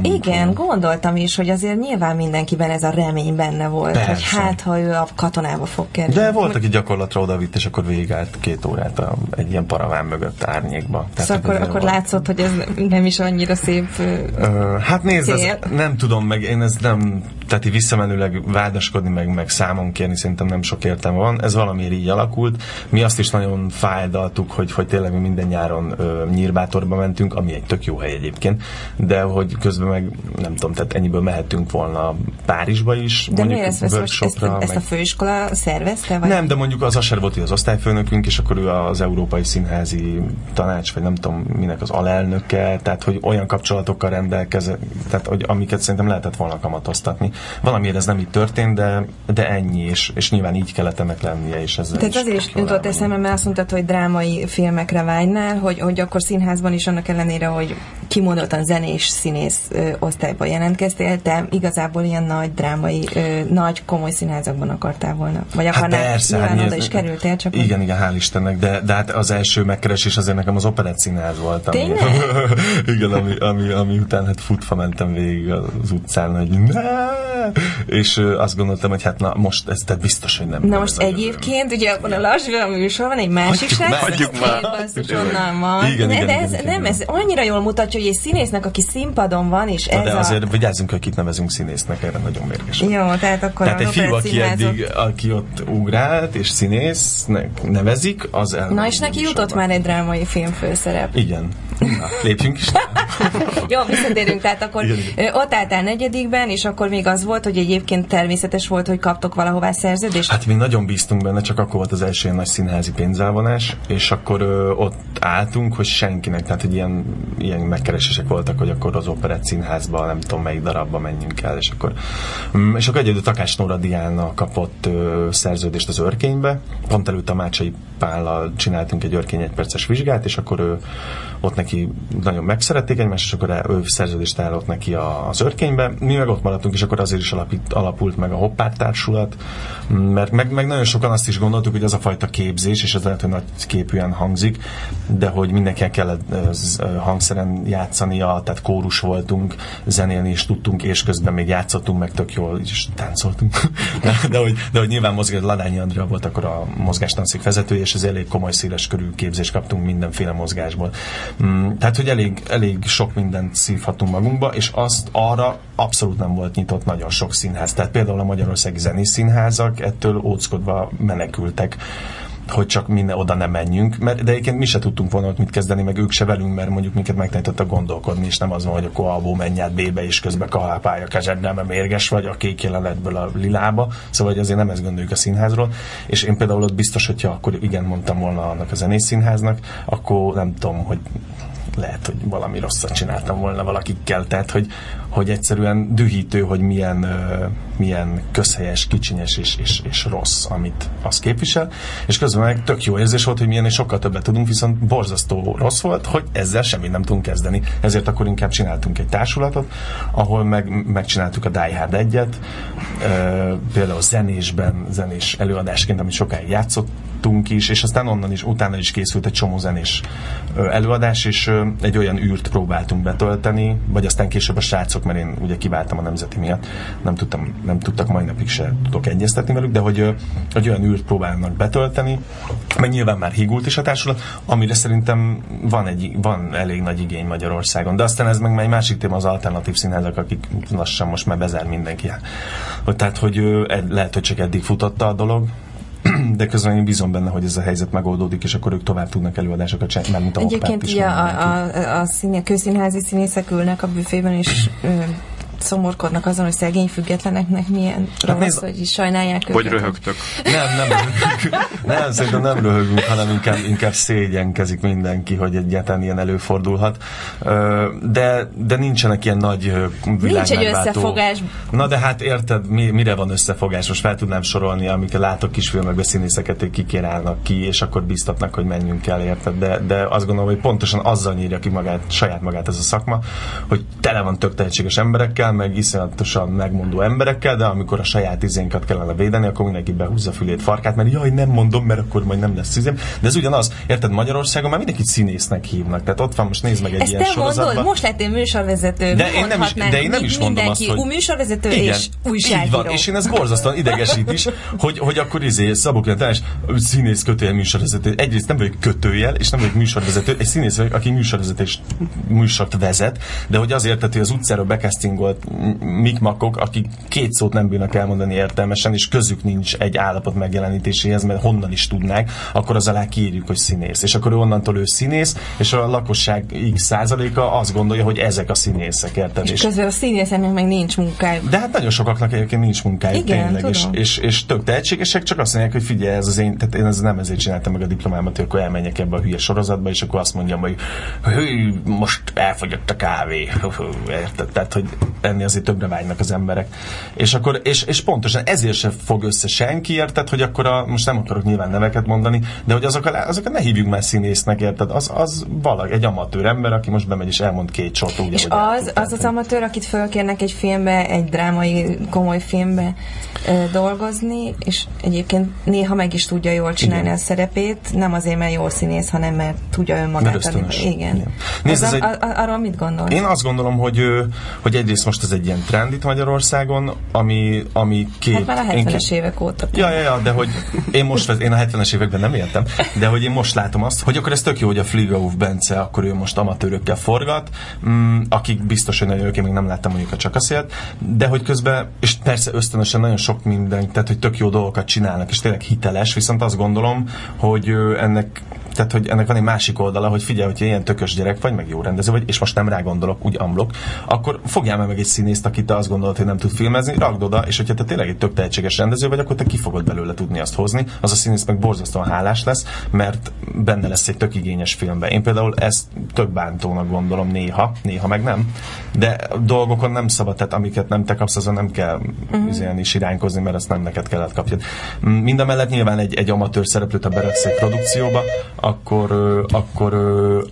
igen, gondoltam is, hogy azért nyilván mindenkiben ez a remény benne volt, Persze. hogy hát, ha ő a katonába fog kerülni. De volt, aki gyakorlatra odavitt, és akkor végigállt két órát a, egy ilyen paraván mögött árnyékba. Tehát, szóval akkor, akkor látszott, hogy ez nem is annyira szép ö, Hát nézd, ez, nem tudom, meg én ez nem, tehát így visszamenőleg vádaskodni, meg, meg számon számon kérni szerintem nem sok értelme van. Ez valamiért így alakult. Mi azt is nagyon fájdaltuk, hogy, hogy tényleg mi minden nyáron ö, Nyírbátorba mentünk, ami egy tök jó hely egyébként, de hogy közben meg nem tudom, tehát ennyiből mehetünk volna Párizsba is. De miért ezt, ezt, most, ezt, ezt meg... a főiskola szervezte? Vagy? Nem, de mondjuk az Asher volt az osztályfőnökünk, és akkor ő az Európai Színházi Tanács, vagy nem tudom minek az alelnöke, tehát hogy olyan kapcsolatokkal rendelkezett, tehát hogy amiket szerintem lehetett volna kamatoztatni. Valamiért ez nem így történt, de, de ennyi, és, és nyilván így kellett ennek lennie, és ezzel Tehát azért is jutott eszembe, mert azt mondtad, hogy drámai filmekre vágynál, hogy, hogy akkor színházban is annak ellenére, hogy kimondottan zenés színész ö, osztályba jelentkeztél, te igazából ilyen nagy drámai, ö, nagy komoly színházakban akartál volna. Vagy hát akarnál, persze, nyilván hát oda is kerültél, csak Igen, igen, hál' Istennek, de, de hát az első megkeresés azért nekem az operett színház volt. Ami, igen, ami, ami, ami után hát futva mentem végig az utcán, hogy ne! És azt gondoltam, hogy hát na most ez tehát biztos, hogy nem. Na most egyébként, ugye abban a lassú a műsor van egy másik srác, hagyjuk már. onnan van. Igen, Ne, igen, de ez igen, nem, ez annyira jól mutatja, hogy egy színésznek, aki színpadon van, és ez de a... azért vigyázzunk, hogy kit nevezünk színésznek, erre nagyon mérges. Jó, tehát akkor Tehát a egy fiú, aki eddig, aki ott ugrált, és színésznek nevezik, az el. Na és neki jutott már egy drámai filmfőszerep. Igen. Na, lépjünk is. Jó, visszatérünk, tehát akkor Igen, ott álltál negyedikben, és akkor még az volt, hogy egyébként természetes volt, hogy kaptok valahová szerződést? Hát mi nagyon bíztunk benne, csak akkor volt az első nagy színházi pénzelvonás, és akkor ö, ott álltunk, hogy senkinek, tehát hogy ilyen, ilyen megkeresések voltak, hogy akkor az operett színházba, nem tudom melyik darabba menjünk el, és akkor, mm, és akkor egyedül Takás Nóra Diana kapott ö, szerződést az örkénybe, pont előtt a Mácsai Pállal csináltunk egy örkény egyperces vizsgát, és akkor ő, ott neki nagyon megszerették egymást, és akkor ő szerződést állott neki az örkénybe. Mi meg ott maradtunk, és akkor azért is alapít, alapult meg a Hoppár Társulat, mert meg, meg nagyon sokan azt is gondoltuk, hogy az a fajta képzés, és ez lehet, hogy nagy képűen hangzik, de hogy mindenkinek kellett hangszeren játszania, tehát kórus voltunk, zenélni is tudtunk, és közben még játszottunk, meg tök jól is táncoltunk. de, de, hogy, de hogy nyilván mozgás, Ladányi Andrea volt akkor a mozgástanszék vezetője, és ez elég komoly széles körű képzést kaptunk mindenféle mozgásból. Mm, tehát, hogy elég, elég sok mindent szívhatunk magunkba, és azt arra abszolút nem volt nyitott nagyon sok színház. Tehát például a Magyarországi Zenész Színházak ettől óckodva menekültek hogy csak minden oda nem menjünk, mert de egyébként mi se tudtunk volna ott mit kezdeni, meg ők se velünk, mert mondjuk minket megtanítottak gondolkodni, és nem az van, hogy akkor abból menj át B-be, és közben kalapálja a kezednel, mert mérges vagy a kék jelenetből a lilába, szóval hogy azért nem ezt gondoljuk a színházról, és én például ott biztos, hogyha akkor igen mondtam volna annak a zenész színháznak, akkor nem tudom, hogy lehet, hogy valami rosszat csináltam volna valakikkel, tehát hogy, hogy egyszerűen dühítő, hogy milyen, milyen közhelyes, kicsinyes és, és, és rossz, amit az képvisel, és közben meg tök jó érzés volt, hogy milyen és sokkal többet tudunk, viszont borzasztó rossz volt, hogy ezzel semmit nem tudunk kezdeni. Ezért akkor inkább csináltunk egy társulatot, ahol meg, megcsináltuk a Die Hard 1-et, ö, például zenésben, zenés előadásként, amit sokáig játszottunk is, és aztán onnan is, utána is készült egy csomó zenés előadás, és egy olyan űrt próbáltunk betölteni, vagy aztán később a srácok, mert én ugye kiváltam a nemzeti miatt, nem, tudtam, nem tudtak, mai napig se tudok egyeztetni velük, de hogy ö, egy olyan űrt próbálnak betölteni, meg nyilván már higult is a társulat, amire szerintem van, egy, van elég nagy igény Magyarországon, de aztán ez meg egy másik téma az alternatív színházak, akik lassan most már bezár mindenki. Hogy Tehát, hogy lehet, hogy csak eddig futotta a dolog, de közben én bízom benne, hogy ez a helyzet megoldódik, és akkor ők tovább tudnak előadásokat csinálni, mert mint a Egyébként ugye a, mindenki. a, a színe, közszínházi színészek ülnek a büfében, és szomorkodnak azon, hogy szegény függetleneknek milyen Hát rossz, nézd- hogy is sajnálják Vagy őket. röhögtök. Nem, nem röhögünk. Nem, szerintem nem röhögünk, hanem inkább, inkább szégyenkezik mindenki, hogy egyáltalán ilyen előfordulhat. De, de nincsenek ilyen nagy ö, világmegváltó... összefogás. Na de hát érted, mi, mire van összefogás? Most fel tudnám sorolni, amiket látok kisfilmekben színészeket, állnak ki, és akkor biztatnak, hogy menjünk el, érted? De, de azt gondolom, hogy pontosan azzal nyírja ki magát, saját magát ez a szakma, hogy tele van tök tehetséges emberekkel, meg iszonyatosan megmondó emberekkel, de amikor a saját izénkat kellene védeni, akkor mindenki behúzza fülét, farkát, mert jaj, nem mondom, mert akkor majd nem lesz izém. De ez ugyanaz, érted, Magyarországon már mindenkit színésznek hívnak. Tehát ott van, most nézd meg egy Ezt ilyen te sorozatban. mondod, most lettél műsorvezető. De én nem is, de én nem is mondom azt, hogy... műsorvezető Igen, és újságíró. Így van, és én ez borzasztóan idegesít is, hogy, hogy akkor izé, Szabó Kilentás, színész kötőjel műsorvezető. Egyrészt nem vagyok kötőjel, és nem vagyok műsorvezető, egy színész vagyok, aki műsorvezető és műsort vezet, de hogy azért, tehát, hogy az utcáról bekasztingolt mikmakok, akik két szót nem bírnak elmondani értelmesen, és közük nincs egy állapot megjelenítéséhez, mert honnan is tudnák, akkor az alá kiírjuk, hogy színész. És akkor onnantól ő színész, és a lakosság x százaléka azt gondolja, hogy ezek a színészek, érted? És közben a színészeknek meg nincs munkájuk. De hát nagyon sokaknak egyébként nincs munkájuk Igen, tényleg, és, tudom. és, és tök tehetségesek, csak azt mondják, hogy figyelj, ez az én, tehát én ez nem ezért csináltam meg a diplomámat, hogy akkor elmenjek ebbe a hülye sorozatba, és akkor azt mondjam, hogy hű, most elfogyott a kávé. Érted? Tehát, hogy enni azért többre vágynak az emberek. És akkor, és, és pontosan ezért se fog össze senki, érted, hogy akkor a, most nem akarok nyilván neveket mondani, de hogy azok a, azokat ne hívjuk már színésznek, érted? Az, az valaki, egy amatőr ember, aki most bemegy és elmond két sort úgy, És az, az az amatőr, akit fölkérnek egy filmbe, egy drámai, komoly filmbe ö, dolgozni, és egyébként néha meg is tudja jól csinálni Igen. a szerepét, nem azért, mert jó színész, hanem mert tudja önmagát Mert. Igen. Igen. Nézd, ez egy- arról mit gondolsz? Én azt gondolom, hogy, hogy egyrészt most ez egy ilyen trend itt Magyarországon, ami, ami két... Hát már a én 70-es két- évek óta. Ja, ja, ja, de hogy én most, én a 70-es években nem éltem, de hogy én most látom azt, hogy akkor ez tök jó, hogy a Fligauf Bence, akkor ő most amatőrökkel forgat, mm, akik biztos, hogy nagyon ők, én még nem láttam mondjuk a csak a szélt, de hogy közben, és persze ösztönösen nagyon sok minden, tehát hogy tök jó dolgokat csinálnak, és tényleg hiteles, viszont azt gondolom, hogy ennek tehát, hogy ennek van egy másik oldala, hogy figyelj, hogyha ilyen tökös gyerek vagy, meg jó rendező vagy, és most nem rá gondolok, úgy amlok, akkor fogjál már meg egy színészt, akit te azt gondolod, hogy nem tud filmezni, rakd oda, és hogyha te tényleg egy tök tehetséges rendező vagy, akkor te ki fogod belőle tudni azt hozni. Az a színész meg borzasztóan hálás lesz, mert benne lesz egy tök igényes filmbe. Én például ezt tök bántónak gondolom néha, néha meg nem, de dolgokon nem szabad, tehát amiket nem te kapsz, azon nem kell uh-huh. is iránykozni, mert azt nem neked kellett kapjad. Mind a mellett nyilván egy, egy amatőr szereplőt a beraksz egy produkcióba, akkor, akkor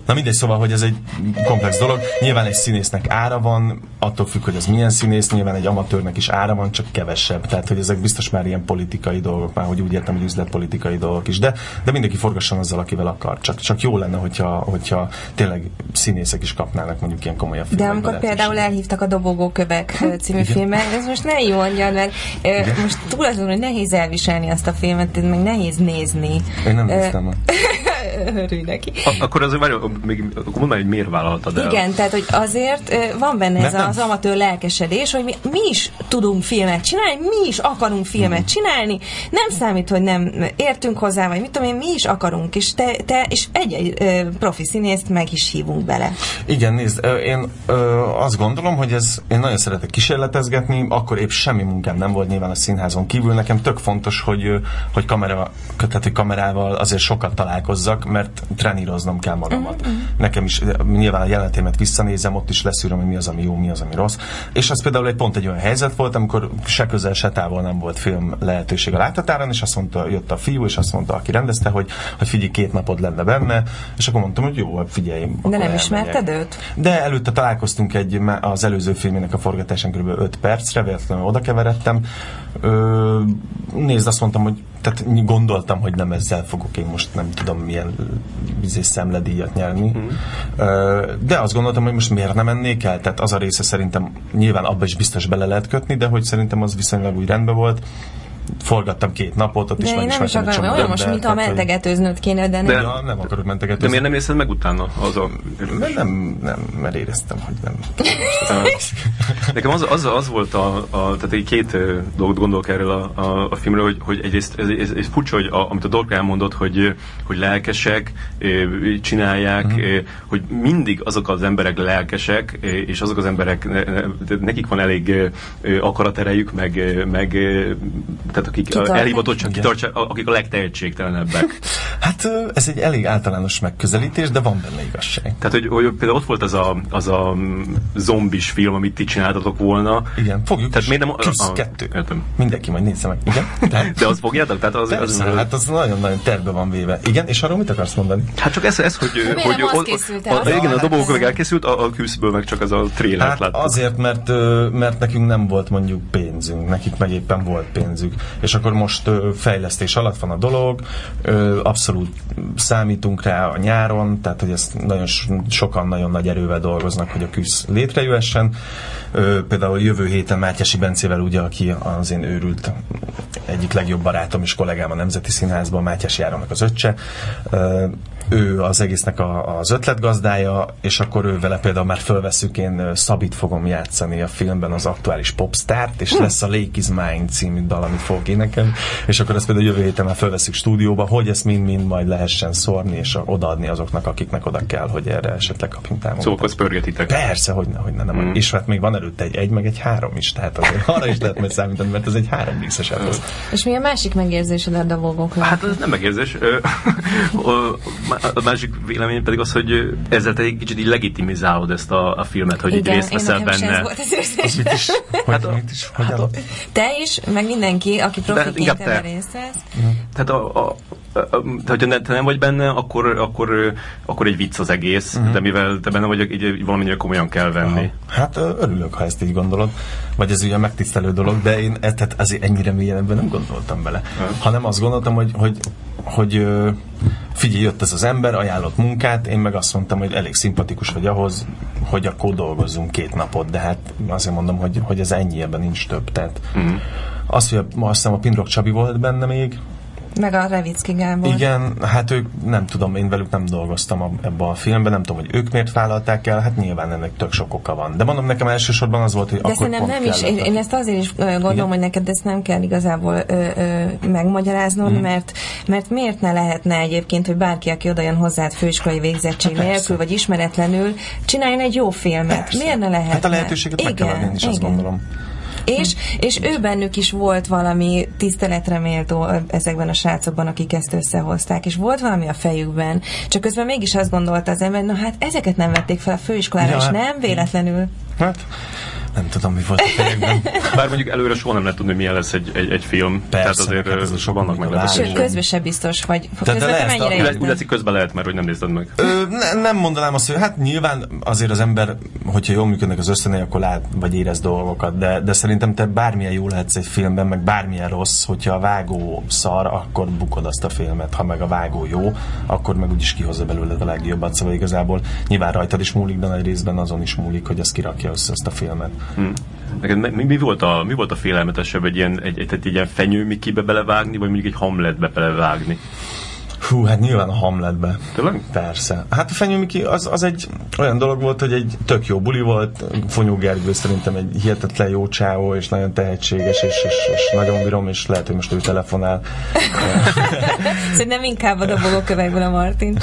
na mindegy, szóval, hogy ez egy komplex dolog. Nyilván egy színésznek ára van, attól függ, hogy az milyen színész, nyilván egy amatőrnek is ára van, csak kevesebb. Tehát, hogy ezek biztos már ilyen politikai dolgok, már hogy úgy értem, hogy üzletpolitikai dolgok is. De, de mindenki forgasson azzal, akivel akar. Csak, csak jó lenne, hogyha, hogyha tényleg színészek is kapnának mondjuk ilyen komolyabb De filmekbe amikor lehetőséget. például elhívtak a Dobogókövek ö, című filmet, ez most ne jó mondjad, mert ö, most túl azon, hogy nehéz elviselni azt a filmet, meg nehéz nézni. Én nem néztem. Örülj neki. A, akkor azért várj, még, akkor mondd már, hogy miért vállaltad el. Igen, tehát hogy azért van benne ez nem- az amatőr lelkesedés, hogy mi, mi is tudunk filmet csinálni, mi is akarunk filmet Mhm. csinálni, nem számít, hogy nem értünk hozzá, vagy mit tudom én, mi is akarunk, és te, te és egy-egy profi színészt meg is hívunk bele. Igen, nézd, én azt gondolom, hogy ez, én nagyon szeretek kísérletezgetni, akkor épp semmi munkám nem volt nyilván a színházon kívül. Nekem tök fontos, hogy, hogy, kamera, tehát, hogy kamerával azért sokat találkozzak, mert treníroznom kell magamat. Nekem is nyilván a jelentémet visszanézem, ott is leszűröm, hogy mi az, ami jó, mi az, ami rossz. És az például egy pont egy olyan helyzet volt, amikor se közel, se távol nem volt film lehetőség a láthatáron, és azt mondta, jött a fiú, és azt mondta, aki rendezte, hogy, hogy figyelj, két napod lenne benne, és akkor mondtam, hogy jó, hát figyelj. De nem elmegyek. ismerted őt? De előtte találkoztunk egy, az előző filmének a forgatásán kb. 5 percre, véletlenül oda keveredtem. Ö, nézd, azt mondtam, hogy tehát gondoltam, hogy nem ezzel fogok én most nem tudom milyen bizés szemledíjat nyerni. Mm. Ö, de azt gondoltam, hogy most miért nem mennék el? Tehát az a része szerintem nyilván abba is biztos bele lehet kötni, de hogy szerintem az viszonylag úgy rendben volt. Forgattam két napot, ott De is nem is megismertem egy akarom, olyan most, mint a tehát, mentegetőznöd kéne, de De- nem. Ja, nem akarok mentegetni. De miért nem észed meg utána? Az a... Nem, nem, nem, mert éreztem, hogy nem. Nekem az, az, az volt a, a tehát egy két dolgot gondolok erről a, a, a filmről, hogy, hogy egyrészt ez, ez, ez furcsa, hogy a, amit a Dorka elmondott, hogy, hogy lelkesek, csinálják, Mhm. uh-huh. hogy mindig azok az emberek lelkesek, és azok az emberek, ne- ne- tehát nekik van elég akaraterejük, meg, meg ö, tehát akik kitartság, akik a legtehetségtelenebbek. Hát ez egy elég általános megközelítés, de van benne igazság. Tehát, hogy, hogy például ott volt az a, az a zombis film, amit ti csináltatok volna. Igen, fogjuk Tehát miért nem... Küsz, a- kettő. Értem. Mindenki majd nézze meg. Igen? Tehát, De azt fogjátok? Tehát az, Persze, az, hát az nagyon-nagyon terve van véve. Igen, és arról mit akarsz mondani? Hát csak ez, ez hogy... hogy az készült a, a, igen, a dobogók meg elkészült, a, a küszből meg csak az a trailer Hát láttuk. azért, mert, mert nekünk nem volt mondjuk pénzünk, nekik meg éppen volt pénzük. És akkor most ö, fejlesztés alatt van a dolog, ö, abszolút számítunk rá a nyáron, tehát hogy ezt nagyon sokan nagyon nagy erővel dolgoznak, hogy a küsz létrejöhessen. Ö, például jövő héten Mátyási Bencével, ugye, aki az én őrült egyik legjobb barátom és kollégám a Nemzeti Színházban, Mátyási Áronnak az öccse. Ö, ő az egésznek a, az ötletgazdája, és akkor ő vele például már fölveszük, én Szabit fogom játszani a filmben az aktuális popstárt, és lesz a Lake is Mine című dal, amit fogok énekelni, és akkor ezt például jövő héten már fölveszük stúdióba, hogy ezt mind-mind majd lehessen szórni, és odaadni azoknak, akiknek oda kell, hogy erre esetleg kapjunk támogatást. Szóval pörgetitek. Persze, hogy ne, hogy ne, nem. Mm. És hát még van előtte egy egy, meg egy három is, tehát azért arra is lehet majd számítani, mert ez egy három díszes És mi a másik megérzésed a dolgokról? Hát ez nem megérzés. A másik vélemény pedig az, hogy ezzel te egy kicsit így legitimizálod ezt a, a filmet, hogy Igen, így részt veszel benne. Volt az mit is, hogy, hát, mit is, hogy hát, te is, meg mindenki, aki profiként ebben részt vesz. Tehát a, a, hogyha ne, te nem vagy benne, akkor, akkor, akkor egy vicc az egész, uh-huh. de mivel te benne vagy, így valamennyire komolyan kell venni. Aha. Hát örülök, ha ezt így gondolod, vagy ez ugye megtisztelő dolog, de én e, tehát azért ennyire mélyen ebben nem gondoltam bele. Uh-huh. Hanem azt gondoltam, hogy, hogy, hogy figyelj, jött ez az ember, ajánlott munkát, én meg azt mondtam, hogy elég szimpatikus vagy ahhoz, hogy akkor dolgozzunk két napot, de hát azért mondom, hogy, hogy ez ennyi, ebben nincs több. Tehát uh-huh. azt, hogy azt hiszem a Pindrok Csabi volt benne még, meg a Revicki Gábor. Igen, hát ők, nem tudom, én velük nem dolgoztam ebben a filmben, nem tudom, hogy ők miért vállalták el, hát nyilván ennek tök sok oka van. De mondom, nekem elsősorban az volt, hogy De akkor nem, nem is, én, én, ezt azért is gondolom, Igen? hogy neked ezt nem kell igazából ö, ö, megmagyaráznod, mm. mert, mert miért ne lehetne egyébként, hogy bárki, aki oda jön hozzád főiskolai végzettség hát nélkül, vagy ismeretlenül, csináljon egy jó filmet. Persze. Miért ne lehetne? Hát a lehetőséget Igen, meg kell adni, én is Igen. azt gondolom. És, és ő bennük is volt valami tiszteletre méltó ezekben a srácokban, akik ezt összehozták, és volt valami a fejükben. Csak közben mégis azt gondolta az ember, na hát ezeket nem vették fel a főiskolára, ja, és hát- nem véletlenül. Hát, nem tudom, mi volt a fejekben. Bár mondjuk előre soha nem lehet tudni, milyen lesz egy, egy, egy film. Persze, tehát azért hát sok vannak meg. Sőt, közben se biztos, vagy közben te mennyire a... Úgy látszik, közben lehet, mert hogy nem nézted meg. Ö, ne, nem mondanám azt, hogy hát nyilván azért az ember, hogyha jól működnek az ösztönei, akkor lát, vagy érez dolgokat, de, de szerintem te bármilyen jó lehetsz egy filmben, meg bármilyen rossz, hogyha a vágó szar, akkor bukod azt a filmet, ha meg a vágó jó, akkor meg úgyis kihozza belőled a legjobbat, szóval igazából nyilván rajtad is múlik, de nagy részben azon is múlik, hogy az kirakja össze ezt a filmet. Hmm. Neked mi, mi, volt a, mi volt a félelmetesebb, egy ilyen, egy, egy, egy, ilyen fenyőmikibe belevágni, vagy mondjuk egy hamletbe belevágni? Hú, hát nyilván a Hamletbe. Tényleg? Persze. Hát a Fenyőmiki az, az egy olyan dolog volt, hogy egy tök jó buli volt. Fonyó Gergő szerintem egy hihetetlen jó csáó, és nagyon tehetséges, és, és, és nagyon bírom, és lehet, hogy most ő telefonál. Szerintem inkább a dobogókövekből a Martin.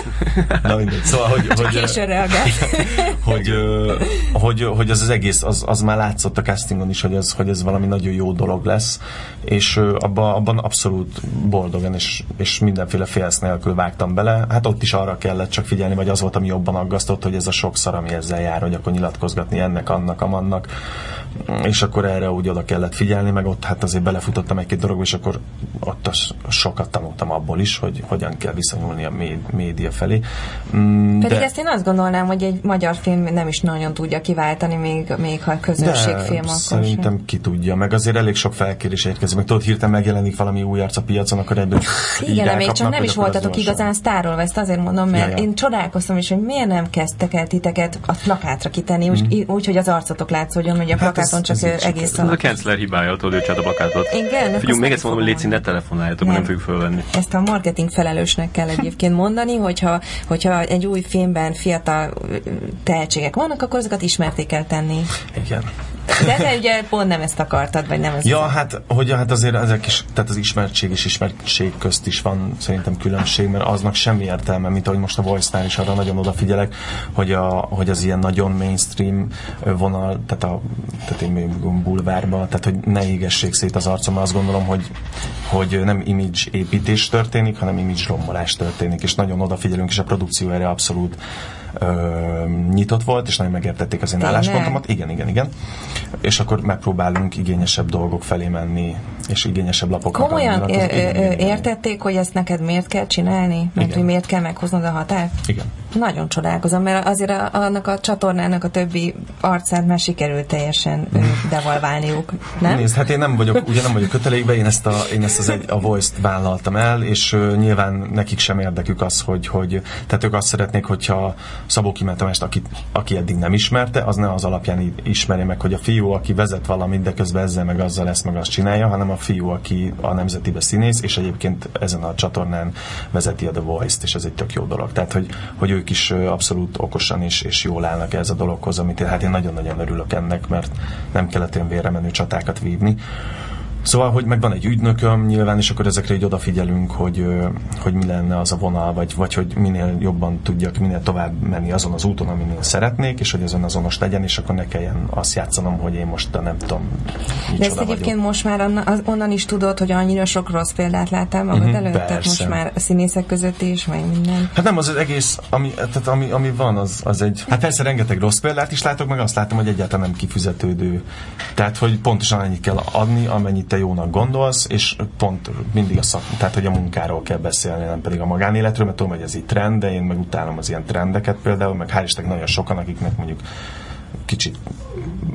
Na mindegy. Szóval, hogy... Hogy, későn reagált. hogy, hogy, hogy az az egész, az, az már látszott a castingon is, hogy ez, hogy ez valami nagyon jó dolog lesz, és abban, abban abszolút boldogan, és, és minden mindenféle félsz nélkül vágtam bele. Hát ott is arra kellett csak figyelni, vagy az volt, ami jobban aggasztott, hogy ez a sok szar, ami ezzel jár, hogy akkor nyilatkozgatni ennek, annak, amannak és akkor erre úgy oda kellett figyelni, meg ott hát azért belefutottam egy-két dologba, és akkor ott sokat tanultam abból is, hogy hogyan kell viszonyulni a média felé. Mm, Pedig de... ezt én azt gondolnám, hogy egy magyar film nem is nagyon tudja kiváltani, még, még ha közönségfilm akkor Szerintem sem. ki tudja, meg azért elég sok felkérés érkezik, meg tudod, hirtelen megjelenik valami új arc a piacon, akkor egyből Igen, még csak nem is voltatok igazán sztárról, ezt azért mondom, mert ja, ja. én csodálkoztam is, hogy miért nem kezdtek el titeket a plakátra kitenni, mm. úgy, hogy az arcotok látszódjon, hogy a hát plakáton csak ez, egész Ez a Kenzler hibája, tudod, ő a plakátot. Igen, Figyelj, még ezt mondom, hogy Léci, ne telefonáljatok, nem. nem fogjuk fölvenni. Ezt a marketing felelősnek kell egyébként mondani, hogyha, hogyha egy új filmben fiatal tehetségek vannak, akkor azokat ismerték kell tenni. Igen. De te ugye pont nem ezt akartad, vagy nem ezt Ja, hát, hogy hát azért ezek is, tehát az ismertség és ismertség közt is van szerintem különbség, mert aznak semmi értelme, mint ahogy most a Voice-nál is arra nagyon odafigyelek, hogy, a, hogy az ilyen nagyon mainstream vonal, tehát, a, tehát én még bulvárba, tehát hogy ne égessék szét az arcom, azt gondolom, hogy, hogy nem image építés történik, hanem image rombolás történik, és nagyon odafigyelünk, és a produkció erre abszolút ö, nyitott volt, és nagyon megértették az én álláspontomat. Igen, igen, igen. És akkor megpróbálunk igényesebb dolgok felé menni, és igényesebb lapokat. Komolyan értették, hogy ezt neked miért kell csinálni? Mert hogy miért kell meghoznod a határt? Igen. Nagyon csodálkozom, mert azért a, annak a csatornának a többi arcát már sikerült teljesen devalválniuk, nem? Nézd, hát én nem vagyok, ugye nem vagyok kötelékben, én ezt, a, én ezt az egy, a Voice-t vállaltam el, és uh, nyilván nekik sem érdekük az, hogy, hogy tehát ők azt szeretnék, hogyha Szabó Kimel Tamást, aki, aki eddig nem ismerte, az ne az alapján ismeri meg, hogy a fiú, aki vezet valamit, de közben ezzel meg azzal lesz, meg azt csinálja, hanem a fiú, aki a nemzetibe színész, és egyébként ezen a csatornán vezeti a The Voice-t, és ez egy tök jó dolog. Tehát, hogy, hogy ők is abszolút okosan és, és jól állnak ez a dologhoz, amit én, hát én nagyon-nagyon örülök ennek, mert nem kellett olyan vére menő csatákat vívni. Szóval, hogy meg van egy ügynököm nyilván, és akkor ezekre így odafigyelünk, hogy, hogy mi lenne az a vonal, vagy, vagy hogy minél jobban tudjak minél tovább menni azon az úton, amin szeretnék, és hogy azon azonos legyen, és akkor ne kelljen azt játszanom, hogy én most nem tudom. De ezt egyébként vagyok. most már onnan, onnan is tudod, hogy annyira sok rossz példát láttál magad uh-huh, előtt, tehát most már a színészek között is, meg minden. Hát nem, az, az egész, ami, tehát ami, ami van, az, az egy, hát persze rengeteg rossz példát is látok, meg azt látom, hogy egyáltalán nem kifizetődő. Tehát, hogy pontosan annyit kell adni, amennyit te jónak gondolsz, és pont mindig a szak, tehát hogy a munkáról kell beszélni, nem pedig a magánéletről, mert tudom, hogy ez itt trend, de én meg utálom az ilyen trendeket például, meg hál' Istennek nagyon sokan, akiknek mondjuk kicsit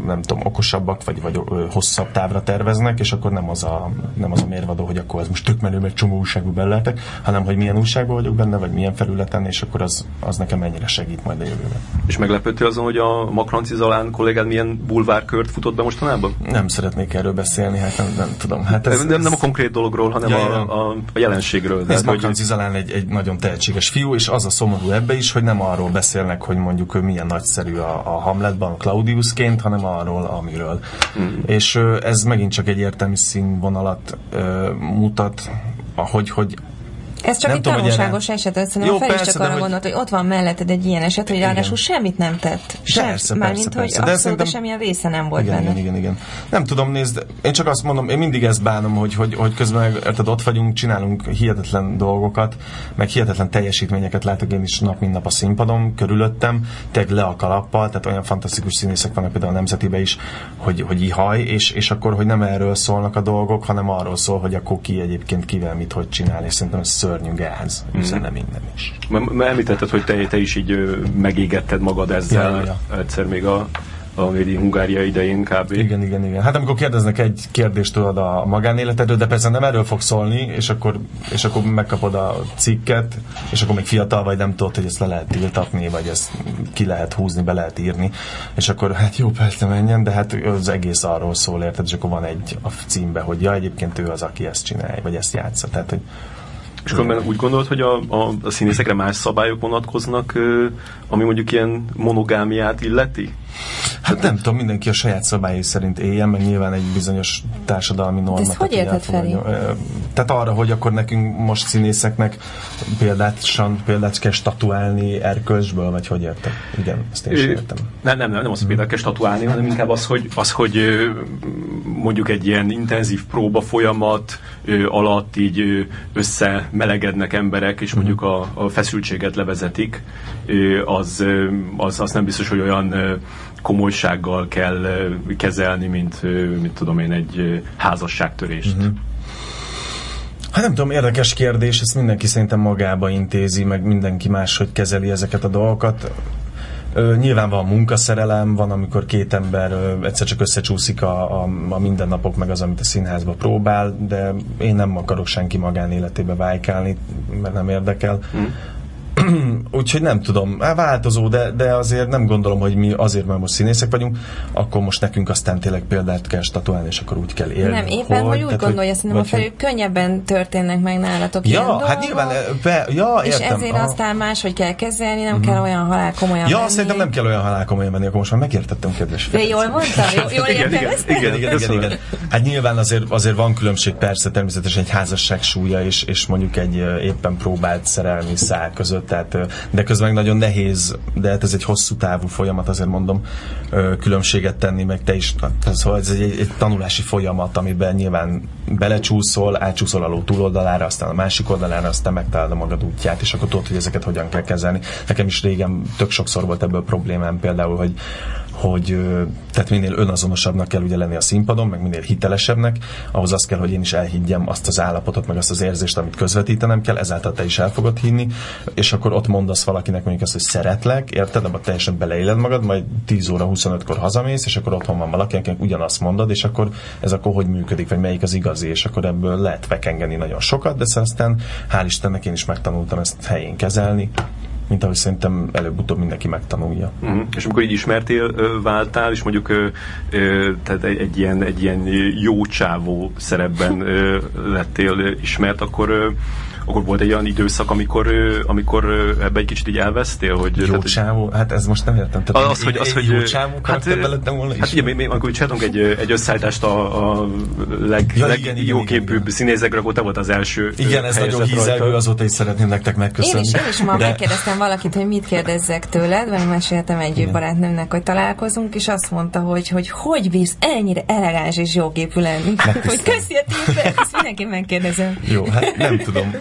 nem tudom, okosabbak, vagy, vagy hosszabb távra terveznek, és akkor nem az a, nem az a mérvadó, hogy akkor ez most tök menő, mert csomó újságban belehetek, hanem hogy milyen újságban vagyok benne, vagy milyen felületen, és akkor az, az nekem mennyire segít majd a jövőben. És meglepődtél azon, hogy a Makranci Zalán kollégád milyen bulvárkört futott be mostanában? Nem szeretnék erről beszélni, hát nem, nem tudom. Hát ez, nem, nem a konkrét dologról, hanem ja, a, a, a jelenségről. Ez Makranci hogy... Zalán egy, egy nagyon tehetséges fiú, és az a szomorú ebbe is, hogy nem arról beszélnek, hogy mondjuk ő milyen nagyszerű a, a Hamletban, Claudiusként, hanem arról, amiről. Mm. És ez megint csak egy értelmi színvonalat mutat, hogy, hogy ez csak nem egy tudom, tanulságos eset, szerintem Jó, fel persze, is csak arra hogy... gondolt, hogy ott van melletted egy ilyen eset, hogy ráadásul semmit nem tett. Sem, persze, mármint, persze, hogy abszolút szerintem... semmilyen része nem volt igen, benne. Igen, igen, igen. Nem tudom, nézd, én csak azt mondom, én mindig ezt bánom, hogy, hogy, hogy közben érted, ott vagyunk, csinálunk hihetetlen dolgokat, meg hihetetlen teljesítményeket látok én is nap, mint nap a színpadon, körülöttem, teg le a kalappal, tehát olyan fantasztikus színészek vannak például a Nemzetibe is, hogy, hogy ihaj, és, és akkor, hogy nem erről szólnak a dolgok, hanem arról szól, hogy a koki egyébként kivel mit, hogy csinál, és szerintem ez szörnyű gáz, mm. zene minden is. Mert említetted, hogy te, te is így megégetted magad ezzel ja, ja. egyszer még a Médi Hungária idején kb. Igen, igen, igen. Hát amikor kérdeznek egy kérdést tudod a magánéletedről, de persze nem erről fog szólni, és akkor, és akkor megkapod a cikket, és akkor még fiatal vagy, nem tudod, hogy ezt le lehet tiltatni, vagy ezt ki lehet húzni, be lehet írni, és akkor hát jó, persze menjen, de hát az egész arról szól, érted, és akkor van egy a címbe, hogy ja, egyébként ő az, aki ezt csinálja, vagy ezt játsza. Tehát, hogy és különben úgy gondolod, hogy a, a, a színészekre más szabályok vonatkoznak, ami mondjuk ilyen monogámiát illeti? Hát nem tudom, mindenki a saját szabályai szerint éljen, meg nyilván egy bizonyos társadalmi normát. hogy érted, Feri? Tehát arra, hogy akkor nekünk most színészeknek példát, példát kell statuálni erkölcsből, vagy hogy érted? Igen, ezt én sem értem. Nem, nem, nem, nem az, hogy példát kell statuálni, hanem inkább az, hogy, az, hogy mondjuk egy ilyen intenzív próba folyamat alatt így összemelegednek emberek, és mondjuk a, a feszültséget levezetik, az, az, az nem biztos, hogy olyan komolysággal kell kezelni, mint, mint tudom én, egy házasságtörést. Uh-huh. Hát nem tudom, érdekes kérdés, ezt mindenki szerintem magába intézi, meg mindenki máshogy kezeli ezeket a dolgokat. Ö, nyilván van munkaszerelem, van, amikor két ember ö, egyszer csak összecsúszik a, a, a mindennapok, meg az, amit a színházba próbál, de én nem akarok senki magánéletébe vájkálni, mert nem érdekel. Mm. Úgyhogy nem tudom, változó, de, de azért nem gondolom, hogy mi azért, mert most színészek vagyunk, akkor most nekünk aztán tényleg példát kell statuálni, és akkor úgy kell élni. Nem, éppen, hogy, hogy úgy gondolja, hogy, szerintem a felül könnyebben történnek meg nálatok Ja, ilyen hát nyilván, be, ja, És értem. ezért Aha. aztán máshogy kell kezelni, nem uh-huh. kell olyan halál komolyan Ja, menni. szerintem nem kell olyan halál komolyan menni, akkor most már megértettem kérdés. De jól mondtam? Jól, jól igen, igen, igen, igen, igen, igen, Hát nyilván azért, azért van különbség, persze természetesen egy házasság súlya, és, és mondjuk egy éppen próbált szerelmi szál között, tehát, de közben nagyon nehéz, de hát ez egy hosszú távú folyamat, azért mondom, különbséget tenni, meg te is, szóval ez egy, egy tanulási folyamat, amiben nyilván belecsúszol, átcsúszol a ló túloldalára, aztán a másik oldalára, aztán megtalálod a magad útját, és akkor tudod, hogy ezeket hogyan kell kezelni. Nekem is régen tök sokszor volt ebből problémám például, hogy hogy tehát minél önazonosabbnak kell ugye lenni a színpadon, meg minél hitelesebbnek, ahhoz az kell, hogy én is elhiggyem azt az állapotot, meg azt az érzést, amit közvetítenem kell, ezáltal te is el fogod hinni, és akkor ott mondasz valakinek mondjuk azt, hogy szeretlek, érted, abban teljesen beleéled magad, majd 10 óra 25-kor hazamész, és akkor otthon van valaki, akinek ugyanazt mondod, és akkor ez akkor hogy működik, vagy melyik az igazi, és akkor ebből lehet vekengeni nagyon sokat, de aztán hál' Istennek én is megtanultam ezt helyén kezelni, mint ahogy szerintem előbb-utóbb mindenki megtanulja. Uh-huh. És amikor így ismertél, váltál, és mondjuk tehát egy, egy, ilyen, egy ilyen jó csávó szerepben lettél ismert, akkor akkor volt egy olyan időszak, amikor, amikor ebbe egy kicsit így elvesztél, hogy... Jó tehát, csávó? Hát ez most nem értem. Tehát az, hogy, az, hogy, jó csávó hát, volna Hát ugye, mi, mi, amikor csináltunk egy, egy összeállítást a, a leg, ja, legjóképűbb színészekre, akkor te volt az első Igen, ez nagyon hízelgő, azóta is szeretném nektek megköszönni. Én is, én is ma De... megkérdeztem valakit, hogy mit kérdezzek tőled, mert meséltem egy Igen. barátnőmnek, hogy találkozunk, és azt mondta, hogy hogy, hogy visz ennyire elegáns és jóképű lenni. hogy köszi a tippet, ezt mindenki megkérdezem. Jó, hát nem tudom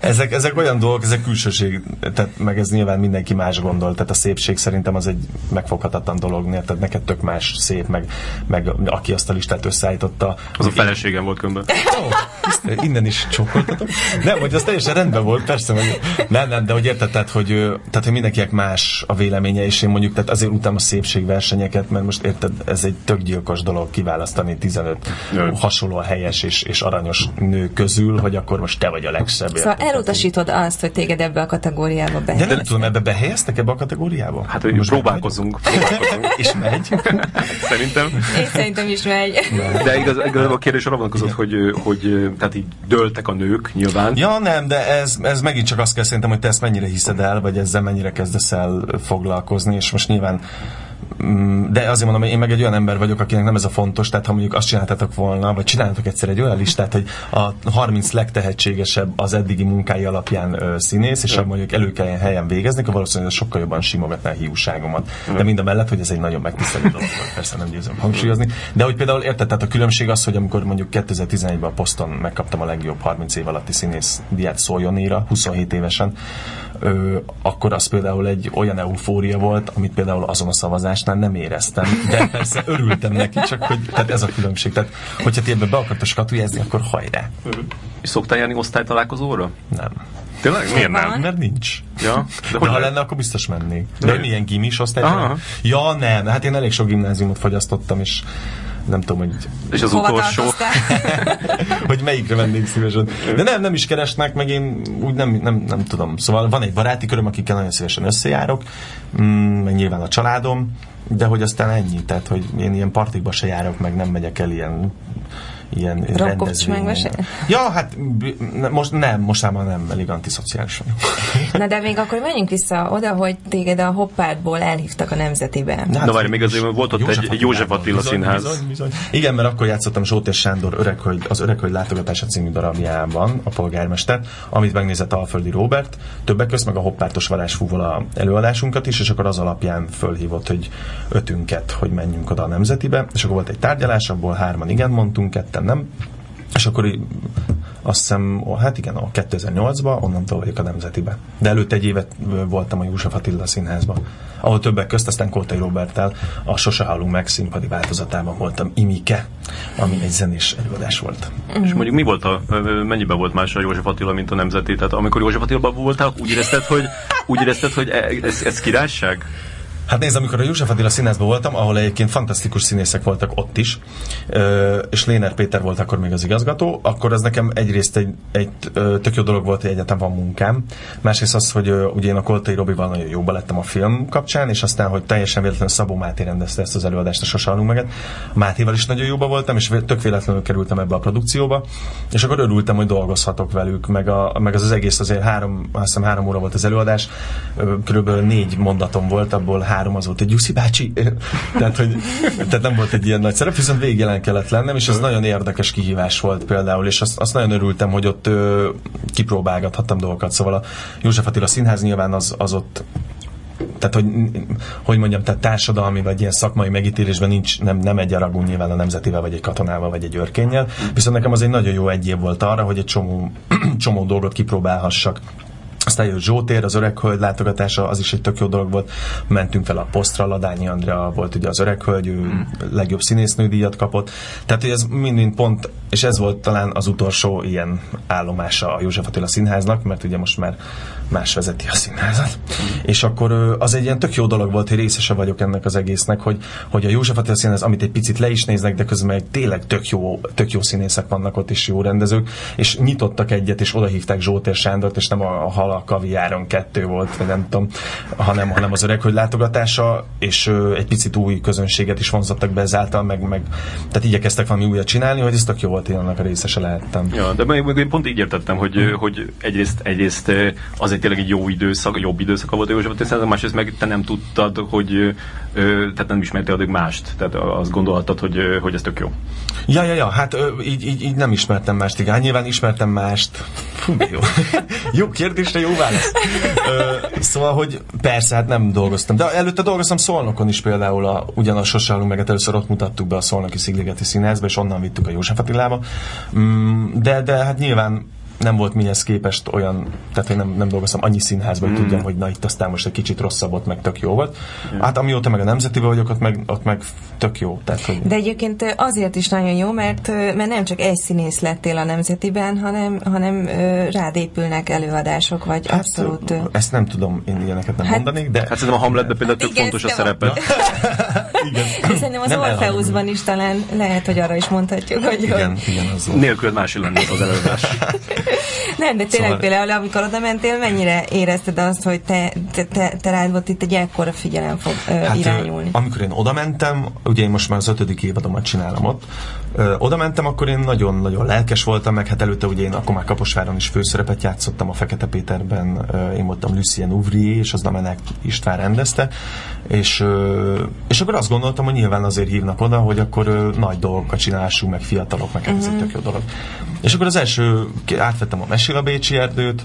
ezek, ezek olyan dolgok, ezek külsőség, tehát meg ez nyilván mindenki más gondol, tehát a szépség szerintem az egy megfoghatatlan dolog, tehát neked tök más szép, meg, meg aki azt a listát összeállította. Az a feleségem volt kömbben. Oh, innen is csókoltatok. Nem, hogy az teljesen rendben volt, persze, hogy nem, nem, de hogy érted, tehát, hogy, tehát, hogy mindenkinek más a véleménye, és én mondjuk, tehát azért utána a szépségversenyeket, mert most érted, ez egy tök gyilkos dolog kiválasztani 15 Jö. hasonló helyes és, és aranyos nő közül, hogy akkor most te vagy a leg legszebb. Szóval elutasítod azt, hogy téged ebbe a kategóriába behelyeztek. De nem tudom, ebbe behelyeztek ebbe a kategóriába? Hát, hogy most próbálkozunk. próbálkozunk. és megy? szerintem. Én szerintem is megy. De igaz, igaz a kérdés arra vonatkozott, hogy, hogy tehát így dőltek a nők nyilván. Ja, nem, de ez, ez megint csak azt kell szerintem, hogy te ezt mennyire hiszed el, vagy ezzel mennyire kezdesz el foglalkozni, és most nyilván de azért mondom, hogy én meg egy olyan ember vagyok, akinek nem ez a fontos, tehát ha mondjuk azt csináltatok volna, vagy csináltok egyszer egy olyan listát, hogy a 30 legtehetségesebb az eddigi munkái alapján ö, színész, és ha mondjuk elő kelljen helyen végezni, akkor valószínűleg ez sokkal jobban simogatná a hiúságomat. De mind a mellett, hogy ez egy nagyon megtisztelő dolog, persze nem győzöm hangsúlyozni. De hogy például érted, tehát a különbség az, hogy amikor mondjuk 2011-ben a poszton megkaptam a legjobb 30 év alatti színész diát Szoljonéra, 27 évesen, ö, akkor az például egy olyan eufória volt, amit például azon a szavazásnál nem éreztem, de persze örültem neki, csak hogy tehát ez a különbség. Tehát, hogyha ti ebbe be akartok skatujázni, akkor hajrá. És szoktál járni osztálytalálkozóra? Nem. Tényleg? Miért nem? Mert nincs. Ja? De, de ha lenne, akkor biztos mennék. De, de milyen gimis osztály? Ja, nem. Hát én elég sok gimnáziumot fogyasztottam, és nem tudom, hogy... És az Hova utolsó? hogy melyikre vennék szívesen. De nem, nem is keresnek, meg én úgy nem, nem, nem tudom. Szóval van egy baráti köröm, akikkel nagyon szívesen összejárok, mm, meg nyilván a családom, de hogy aztán ennyi, tehát hogy én ilyen partikba se járok, meg nem megyek el ilyen ilyen rendezvényen. Ja, hát most nem, most már nem elég antiszociális vagyok. Na de még akkor menjünk vissza oda, hogy téged a hoppártból elhívtak a nemzetibe. Na, Na várj, még azért volt ott József egy József Attila bizony, színház. Bizony, bizony. Igen, mert akkor játszottam Zsótér Sándor öregkölyg, az Öregkölyg látogatása című darabjában a polgármester, amit megnézett Alföldi Robert, többek között meg a hoppártos varázsfúval a előadásunkat is, és akkor az alapján fölhívott, hogy ötünket, hogy menjünk oda a nemzetibe, és akkor volt egy tárgyalás, abból hárman igen mondtunk, nem. És akkor így, azt hiszem, hát igen, a 2008-ban onnantól vagyok a Nemzetibe. De előtte egy évet voltam a József Attila színházban, ahol többek közt aztán Kótai Roberttel a Sose hallunk meg színpadi változatában voltam Imike, ami egy zenés előadás volt. Mm. És mondjuk mi volt a, mennyiben volt más a József Attila, mint a Nemzeti? Tehát amikor József Attila voltál, úgy érezted, hogy, úgy érezted, hogy e, ez, ez királyság? Hát nézd, amikor a József Attila színházban voltam, ahol egyébként fantasztikus színészek voltak ott is, és Léner Péter volt akkor még az igazgató, akkor ez nekem egyrészt egy, egy tök jó dolog volt, hogy egyetem van munkám. Másrészt az, hogy ugye én a Koltai Robival nagyon jóba lettem a film kapcsán, és aztán, hogy teljesen véletlenül Szabó Máté rendezte ezt az előadást, a Sosalunk meget. Mátéval is nagyon jóba voltam, és tök véletlenül kerültem ebbe a produkcióba, és akkor örültem, hogy dolgozhatok velük, meg, a, meg az, az egész azért három, azt hiszem három óra volt az előadás, körülbelül négy mondatom volt, abból három az volt, hogy Jussi bácsi. tehát, hogy, tehát nem volt egy ilyen nagy szerep, viszont végig jelen kellett lennem, és ez nagyon érdekes kihívás volt például, és azt, azt nagyon örültem, hogy ott ö, kipróbálgathattam dolgokat. Szóval a József Attila Színház nyilván az, az ott tehát, hogy, hogy mondjam, tehát társadalmi vagy ilyen szakmai megítélésben nincs, nem, nem egy aragú nyilván a nemzetivel, vagy egy katonával, vagy egy őrkénnyel. Viszont nekem az egy nagyon jó egy év volt arra, hogy egy csomó, csomó dolgot kipróbálhassak aztán jött Zsótér, az öreghölgy látogatása, az is egy tök jó dolog volt. Mentünk fel a posztra, Ladányi Andrea volt ugye az öreghölgy, ő mm. legjobb színésznődíjat kapott. Tehát, hogy ez mind-mind pont, és ez volt talán az utolsó ilyen állomása a József Attila Színháznak, mert ugye most már más vezeti a színházat. És akkor az egy ilyen tök jó dolog volt, hogy részese vagyok ennek az egésznek, hogy, hogy a József Attila Színház, amit egy picit le is néznek, de közben meg tényleg tök jó, tök jó színészek vannak ott, és jó rendezők, és nyitottak egyet, és oda hívták Zsótér Sándort, és nem a, a a kaviáron kettő volt, vagy nem tudom, hanem, hanem az öreg, hogy látogatása, és ö, egy picit új közönséget is vonzottak be ezáltal, meg, meg tehát igyekeztek valami újat csinálni, hogy ez tök jó volt, én annak a részese lehettem. Ja, de meg, meg én pont így értettem, hogy, hmm. hogy egyrészt, egyrészt azért tényleg egy jó időszak, jobb időszak volt a József Attila másrészt meg te nem tudtad, hogy tehát nem ismertél addig mást, tehát azt gondolhattad, hogy, hogy ez tök jó. Ja, ja, ja, hát így, így, így nem ismertem mást, igen. Nyilván ismertem mást. Fú, jó. jó kérdésre, jó válasz. Ö, szóval, hogy persze, hát nem dolgoztam. De előtte dolgoztam Szolnokon is például, a, ugyanaz sosem meg először ott mutattuk be a Szolnoki Szigligeti Színházba, és onnan vittük a József Attilába. Mm, de, de hát nyilván nem volt mihez képest olyan, tehát én nem, nem dolgoztam annyi színházban, hogy mm. tudjam, hogy na itt aztán most egy kicsit rosszabb volt, meg tök jó volt. Mm. Hát amióta meg a nemzeti vagyok, ott meg, ott meg tök jó. Tehát, hogy... De egyébként azért is nagyon jó, mert, mert nem csak egy színész lettél a nemzetiben, hanem, hanem rád épülnek előadások, vagy hát, abszolút... Ezt nem tudom, én ilyeneket nem hát, mondanék, de... Hát szerintem a Hamletben például tök fontos a szerepe. igen. Szerintem az Orfeuszban is talán lehet, hogy arra is mondhatjuk, hogy... Igen, igen, az Nélkül más lenne az előadás. Nem, de tényleg szóval... például, amikor oda mentél, mennyire érezted azt, hogy te, te, te, te rád volt itt egy ekkora figyelem fog ö, hát, irányulni? Amikor én oda mentem, ugye én most már az ötödik évadomat csinálom ott, ö, oda mentem, akkor én nagyon-nagyon lelkes voltam, meg hát előtte ugye én akkor már Kaposváron is főszerepet játszottam a Fekete Péterben, ö, én voltam Lucien Ouvrier, és az Namenek István rendezte, és, ö, és akkor azt gondoltam, hogy nyilván azért hívnak oda, hogy akkor ö, nagy dolgokat csinálásunk, meg fiatalok, meg uh-huh. ez egy mhm. tök jó dolog. És akkor az első, átvettem a Mesél a Bécsi erdőt,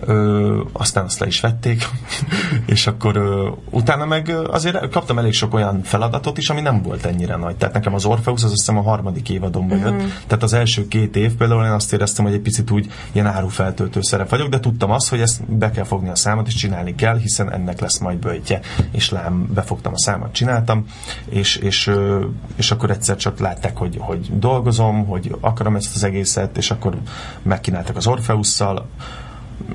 Ö, aztán azt le is vették, és akkor ö, utána meg azért kaptam elég sok olyan feladatot is, ami nem volt ennyire nagy. Tehát nekem az Orpheus az azt hiszem a harmadik évadomban uh-huh. jött. Tehát az első két év például én azt éreztem, hogy egy picit úgy ilyen árufeltöltő szerep vagyok, de tudtam azt, hogy ezt be kell fogni a számot, és csinálni kell, hiszen ennek lesz majd bőjtje. És lám, befogtam a számot, csináltam, és, és, és akkor egyszer csak látták, hogy, hogy dolgozom, hogy akarom ezt az egészet, és akkor megkínáltak az Orfeusszal,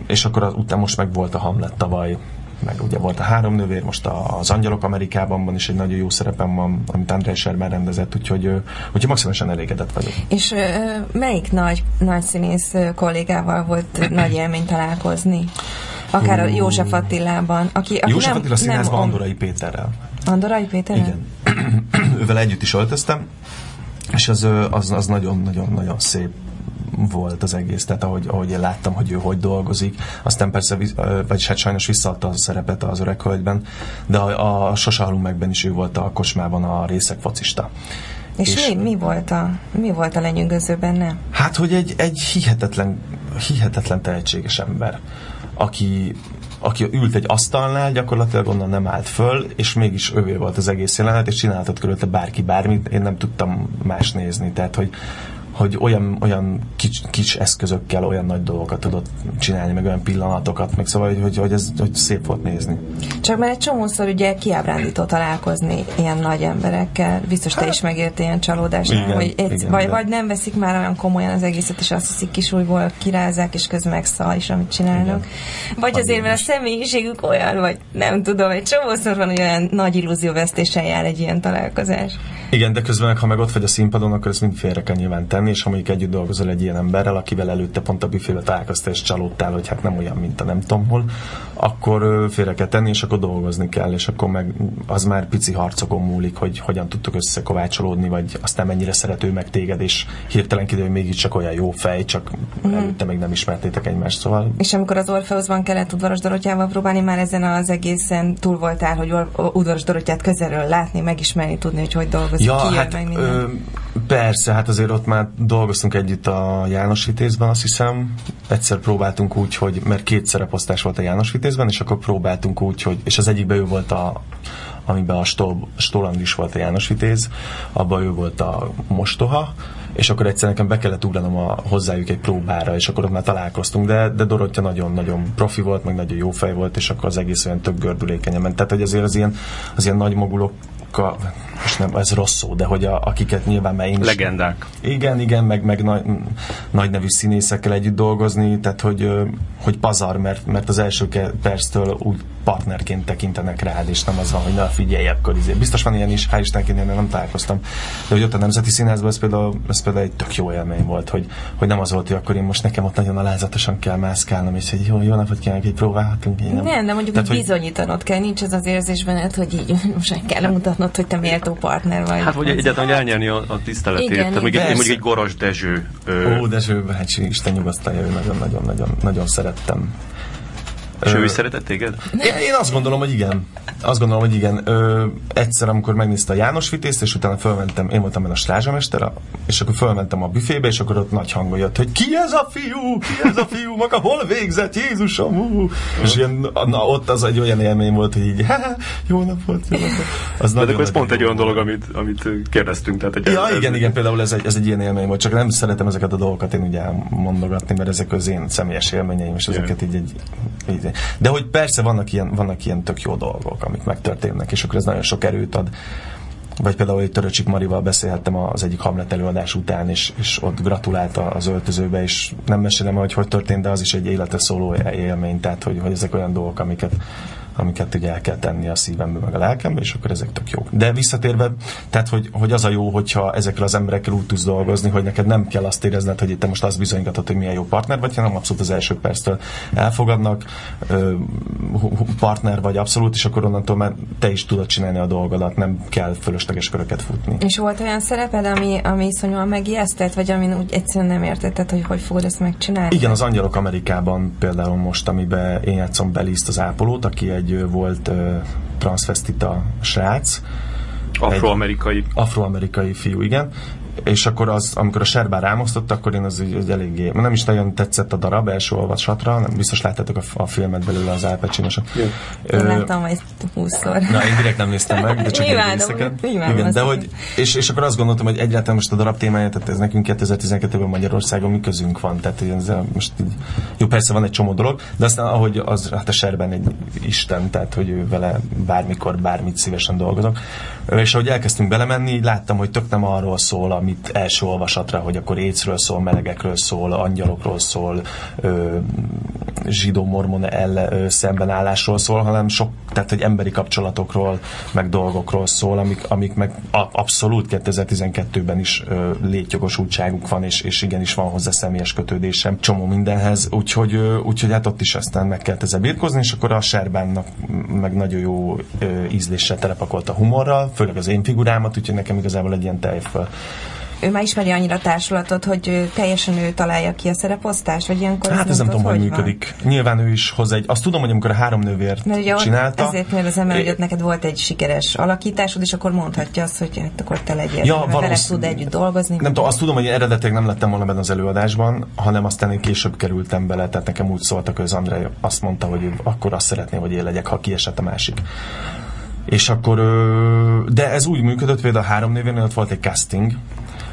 és akkor az, utána most meg volt a Hamlet tavaly, meg ugye volt a három nővér, most az Angyalok Amerikában van is egy nagyon jó szerepem van, amit André Sherman rendezett, úgyhogy, úgyhogy maximálisan elégedett vagyok. És melyik nagy, nagy színész kollégával volt nagy élmény találkozni? Akár a József Attilában, aki, aki József Attila színházban on... Andorai Péterrel. Andorai Péterrel? Igen. Ővel együtt is öltöztem, és az, az, az nagyon-nagyon-nagyon szép volt az egész, tehát ahogy, ahogy én láttam, hogy ő hogy dolgozik. Aztán persze, vagy hát sajnos visszaadta a szerepet az öreg hölgyben, de a, a Sose megben is ő volt a kosmában a részek focista. És, és mi, mi, volt a, mi volt a lenyűgöző benne? Hát, hogy egy, egy hihetetlen, hihetetlen tehetséges ember, aki, aki ült egy asztalnál, gyakorlatilag onnan nem állt föl, és mégis ővé volt az egész jelenet, és csinálhatott körülötte bárki bármit, én nem tudtam más nézni, tehát hogy, hogy olyan, olyan kis, kis eszközökkel olyan nagy dolgokat tudott csinálni, meg olyan pillanatokat, meg szóval, hogy, hogy, hogy ez hogy szép volt nézni. Csak már egy csomószor ugye kiábrándító találkozni ilyen nagy emberekkel. Biztos te hát, is megérte ilyen csalódást, igen, hogy egy, igen, vagy, vagy nem veszik már olyan komolyan az egészet, és azt hiszik kisújból kirázzák, és közben meg szal is, amit csinálnak. Igen. Vagy azért, mert a személyiségük olyan, vagy nem tudom, egy csomószor van, hogy olyan nagy illúzióvesztéssel jár egy ilyen találkozás. Igen, de közben, ha meg ott vagy a színpadon, akkor ezt mind félre kell nyilván tenni, és ha mondjuk együtt dolgozol egy ilyen emberrel, akivel előtte pont a büfébe találkoztál, és csalódtál, hogy hát nem olyan, mint a nem tudom hol, akkor félre kell tenni, és akkor dolgozni kell, és akkor meg az már pici harcokon múlik, hogy hogyan tudtok összekovácsolódni, vagy aztán mennyire szerető meg téged, és hirtelen kiderül, hogy mégiscsak olyan jó fej, csak mm. előtte még nem ismertétek egymást, szóval. És amikor az Orfeuszban kellett udvaros Dorottyával próbálni, már ezen az egészen túl voltál, hogy udvaros Dorottyát közelről látni, megismerni, tudni, hogy hogy dolgozik ja, ki hát, meg minden. Ö, persze, hát azért ott már dolgoztunk együtt a János Vitézben, azt hiszem. Egyszer próbáltunk úgy, hogy, mert két szereposztás volt a János Vitézben, és akkor próbáltunk úgy, hogy, és az egyikben ő volt a amiben a Stol, Stoland is volt a János Vitéz, abban ő volt a mostoha, és akkor egyszer nekem be kellett ugranom a, hozzájuk egy próbára, és akkor ott már találkoztunk, de, de Dorottya nagyon-nagyon profi volt, meg nagyon jó fej volt, és akkor az egész olyan több gördülékenyen ment. Tehát, hogy azért az ilyen, az ilyen nagy mogulok a, most nem, ez rossz szó, de hogy a, akiket nyilván már én is... Legendák. Igen, igen, meg, meg nagy, nagy nevű színészekkel együtt dolgozni, tehát hogy, hogy pazar, mert, mert az első perctől úgy partnerként tekintenek rád, és nem az van, hogy na figyelj, akkor izé. Biztos van ilyen is, hál' Istenként én nem találkoztam. De hogy ott a Nemzeti Színházban ez például, ez például egy tök jó élmény volt, hogy, hogy nem az volt, hogy akkor én most nekem ott nagyon alázatosan kell mászkálnom, és hogy jó, jó napot kívánok, hogy próbálhatunk. Én nem. nem, de mondjuk Tehát, hogy bizonyítanod kell, nincs az az érzés benned, hogy így most kell mutatnod, hogy te méltó partner vagy. Hát, hogy egyáltalán, hogy elnyerni a, a tiszteletét. Igen, Tehát mondjuk, mondjuk egy Goros Dezső. Ö... Ó, Dezső, hát Isten nyugasztalja, ő nagyon-nagyon nagyon szerettem. És ő is szeretett téged? Én azt gondolom, hogy igen. Azt gondolom, hogy igen. Ö, egyszer, amikor megnézte a János Vitézt, és utána fölmentem, én voltam benne a strázsamester, és akkor fölmentem a büfébe, és akkor ott nagy hangon jött, hogy ki ez a fiú? Ki ez a fiú? Maga hol végzett? Jézusom! Hú. És ilyen, na, ott az egy olyan élmény volt, hogy így, jó napot, jó napot. Az De akkor ez pont egy olyan dolog, amit, amit kérdeztünk. Tehát egy ja, ez, igen, igen, például ez egy, ez egy ilyen élmény volt, csak nem szeretem ezeket a dolgokat én ugye mondogatni, mert ezek az én személyes élményeim, és ezeket így, így, így de hogy persze vannak ilyen, vannak ilyen tök jó dolgok, amik megtörténnek, és akkor ez nagyon sok erőt ad. Vagy például, hogy Töröcsik Marival beszélhettem az egyik Hamlet előadás után, és, és ott gratulálta az öltözőbe, és nem mesélem, hogy hogy történt, de az is egy életre szóló élmény, tehát hogy, hogy ezek olyan dolgok, amiket, amiket ugye el kell tenni a szívembe, meg a lelkembe, és akkor ezek tök jók. De visszatérve, tehát hogy, hogy az a jó, hogyha ezekkel az emberekkel úgy tudsz dolgozni, hogy neked nem kell azt érezned, hogy te most azt bizonygatod, hogy milyen jó partner vagy, hanem abszolút az első perctől elfogadnak, partner vagy abszolút, és akkor onnantól már te is tudod csinálni a dolgodat, nem kell fölösleges köröket futni. És volt olyan szereped, ami, ami iszonyúan megijesztett, vagy amin úgy egyszerűen nem értetted, hogy hogy fogod ezt megcsinálni? Igen, az Angyalok Amerikában például most, amiben én játszom Beliszt az ápolót, aki egy egy volt transvestita srác. Afroamerikai. Afroamerikai fiú, igen és akkor az, amikor a Serbán rámosztott, akkor én az egy, egy eléggé, nem is nagyon tetszett a darab első olvasatra, nem biztos láttátok a, a filmet belőle az Al Én láttam majd húszszor. Na, én direkt nem néztem meg, de csak egy részeket. Igen, de hogy, és, és akkor azt gondoltam, hogy egyáltalán most a darab témája, tehát ez nekünk 2012-ben Magyarországon mi közünk van, tehát ez most így, jó, persze van egy csomó dolog, de aztán ahogy az, hát a Serben egy Isten, tehát hogy ő vele bármikor, bármit szívesen dolgozok, és ahogy elkezdtünk belemenni, láttam, hogy tök nem arról szól, amit első olvasatra, hogy akkor écről szól, melegekről szól, angyalokról szól, zsidó-mormon szembenállásról szól, hanem sok, tehát hogy emberi kapcsolatokról, meg dolgokról szól, amik, amik meg a, abszolút 2012-ben is ö, létjogosultságuk van, és, és igenis van hozzá személyes kötődésem, csomó mindenhez, úgyhogy, ö, úgyhogy hát ott is aztán meg kellett ezzel birkozni, és akkor a Serbánnak meg nagyon jó ö, ízléssel telepakolt a humorral, főleg az én figurámat, úgyhogy nekem igazából egy ilyen tejföl ő már ismeri annyira a társulatot, hogy teljesen ő találja ki a szereposztást, vagy ilyenkor Hát ez nem tudom, hogy működik. Van? Nyilván ő is hozzá egy, azt tudom, hogy amikor a három nővér csinálta. Ezért kérdezem, mert hogy neked volt egy sikeres alakításod, és akkor mondhatja azt, hogy hát akkor te legyél, ja, valósz... tud együtt dolgozni. Nem tudom, azt tudom, hogy eredetileg nem lettem volna benne az előadásban, hanem aztán én később kerültem bele, tehát nekem úgy szóltak, hogy az André azt mondta, hogy akkor azt szeretné, hogy én legyek, ha kiesett a másik. És akkor, de ez úgy működött, például a három névénél ott volt egy casting,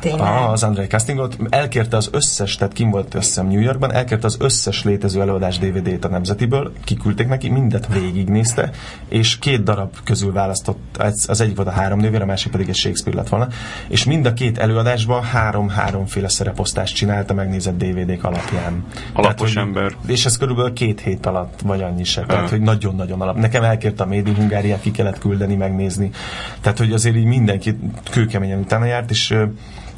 Tényleg? Ah, az Andrei castingot. Elkérte az összes, tehát kim volt összem New Yorkban, elkérte az összes létező előadás DVD-t a Nemzetiből, kiküldték neki, mindet végignézte, és két darab közül választott, az egyik volt a három nővér, a másik pedig egy Shakespeare lett volna, és mind a két előadásban három-háromféle szereposztást csinálta, megnézett DVD-k alapján. Alapos tehát, ember. Hogy, és ez körülbelül két hét alatt, vagy annyi se. Tehát, hogy nagyon-nagyon alap. Nekem elkérte a Made in Hungáriát, ki kellett küldeni, megnézni. Tehát, hogy azért így mindenki kőkeményen utána járt, és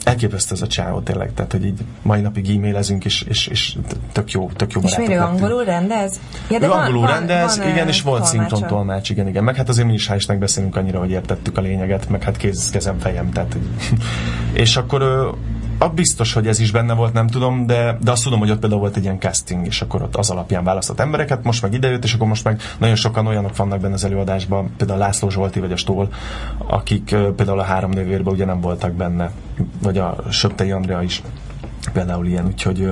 elképesztő ez a csávó tényleg, tehát hogy így mai napig e-mailezünk, és, és, és tök jó, tök jó És miért ő angolul rendez? Ja, de ő van, angolul van, rendez, van, igen, és volt szinkron tolmács, igen, igen. Meg hát azért mi is hál' beszélünk annyira, hogy értettük a lényeget, meg hát kéz, kezem, fejem, tehát és akkor a biztos, hogy ez is benne volt, nem tudom, de, de azt tudom, hogy ott például volt egy ilyen casting, és akkor ott az alapján választott embereket, most meg idejött, és akkor most meg nagyon sokan olyanok vannak benne az előadásban, például László Zsolti vagy a Stól, akik például a három nővérben ugye nem voltak benne, vagy a Söptei Andrea is például ilyen, úgyhogy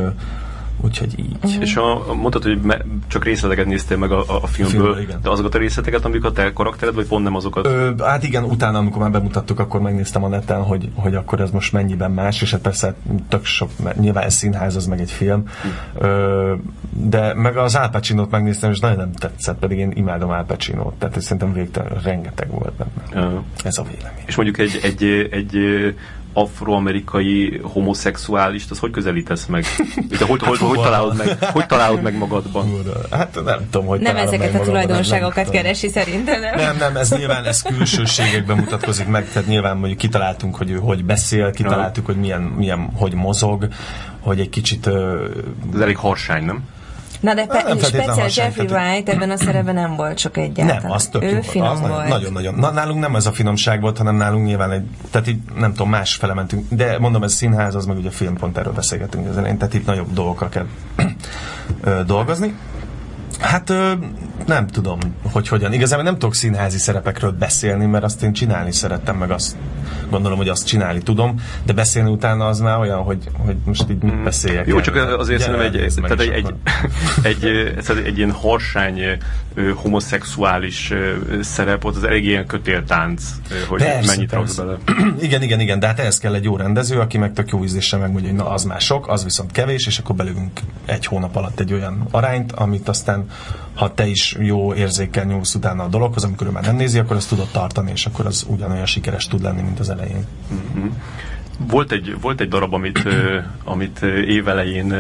Úgyhogy így. Uh-huh. És a, mondtad, hogy me, csak részleteket néztél meg a, a, a filmből, Filmből igen. de azokat a részleteket, amik a te karaktered, vagy pont nem azokat? Ö, hát igen, utána, amikor már bemutattuk, akkor megnéztem a neten, hogy, hogy akkor ez most mennyiben más, és hát persze tök sok, nyilván ez színház, az meg egy film. Uh-huh. Ö, de meg az Al Pacino-t megnéztem, és nagyon nem tetszett, pedig én imádom Al Pacino-t, tehát szerintem végtelen rengeteg volt benne. Uh-huh. Ez a vélemény. És mondjuk egy, egy, egy afroamerikai homoszexuálist, az hogy közelítesz meg? De hogy, hogy, hogy, találod meg, hogy találod meg magadban? Hát nem tudom, hogy Nem ezeket a tulajdonságokat nem, keresi szerintem, nem? Nem, nem, ez nyilván ez külsőségekben mutatkozik meg, tehát nyilván mondjuk kitaláltunk, hogy ő hogy beszél, kitaláltuk, hogy milyen, milyen hogy mozog, hogy egy kicsit... Ez elég harsány, nem? Na de pe- speciál Jeffrey Wright ebben a szerepben nem volt csak egyáltalán. Nem, az tök ő finom az volt. Nagyon-nagyon. Na, nálunk nem ez a finomság volt, hanem nálunk nyilván egy, tehát így nem tudom, más fele mentünk. De mondom, ez színház, az meg ugye filmpont erről beszélgetünk az elején, tehát itt nagyobb dolgokra kell dolgozni. Hát nem tudom, hogy hogyan. Igazából nem tudok színházi szerepekről beszélni, mert azt én csinálni szerettem, meg azt gondolom, hogy azt csinálni tudom, de beszélni utána az már olyan, hogy, hogy most így mit mm. beszéljek. Jó, el. csak azért szerintem egy, tehát egy, egy, egy, egy, egy ilyen harsány homoszexuális szerep, ott az elég ilyen kötéltánc, hogy persze, mennyit raksz bele. igen, igen, igen, de hát ehhez kell egy jó rendező, aki meg tök jó ízléssel megmondja, hogy na az már sok, az viszont kevés, és akkor belőünk egy hónap alatt egy olyan arányt, amit aztán ha te is jó érzékkel nyúlsz utána a dologhoz, amikor ő már nem nézi, akkor azt tudod tartani, és akkor az ugyanolyan sikeres tud lenni, mint az elején. Mm-hmm. Volt egy, volt egy darab, amit, amit évelején